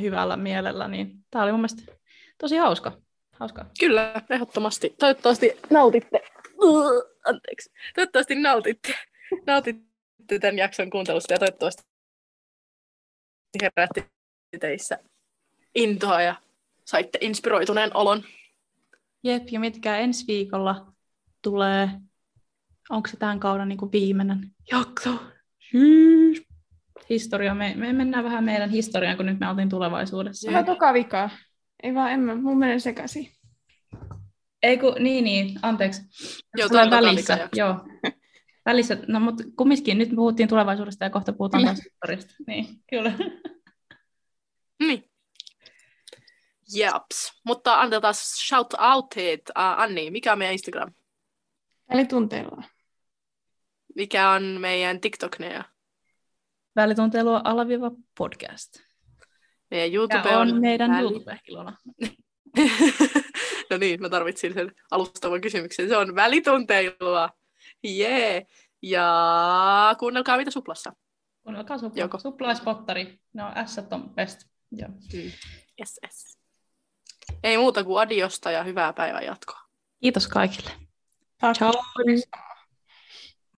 hyvällä mielellä, niin tämä oli mun mielestä tosi hauska. Hauska. Kyllä, ehdottomasti. Toivottavasti nautitte. Anteeksi. Toivottavasti nautitte, nautitte tämän jakson kuuntelusta ja toivottavasti herätti teissä intoa ja saitte inspiroituneen olon. Jep, ja miettikää, ensi viikolla tulee, onko se tämän kauden niin kuin viimeinen jakso? Syys. Historia, me, me mennään vähän meidän historiaan, kun nyt me oltiin tulevaisuudessa. Vähän toka vikaa. Ei vaan, en mä, mun menen sekaisin. Ei kun, niin, niin, anteeksi. Joo, Tulee välissä, joo. Välissä, no mutta kumminkin, nyt puhuttiin tulevaisuudesta ja kohta puhutaan taas historiasta. Niin, kyllä. Niin. Jeps. Mutta annetaan shout outit. Uh, Anni, mikä on meidän Instagram? Eli tunteillaan. Mikä on meidän TikTok ja Välituntelua alaviiva podcast. meidän Ja YouTube on meidän väli- YouTube-ehkilona. no niin, mä tarvitsin sen alustavan kysymyksen. Se on välitunteilua. Jee. Yeah. Ja kuunnelkaa mitä suplassa. Kuunnelkaa supla. Joko? Suplaispottari. No, S on best. Joo. Yes, yes. Ei muuta kuin adiosta ja hyvää päivän jatkoa. Kiitos kaikille. Ciao. Ciao.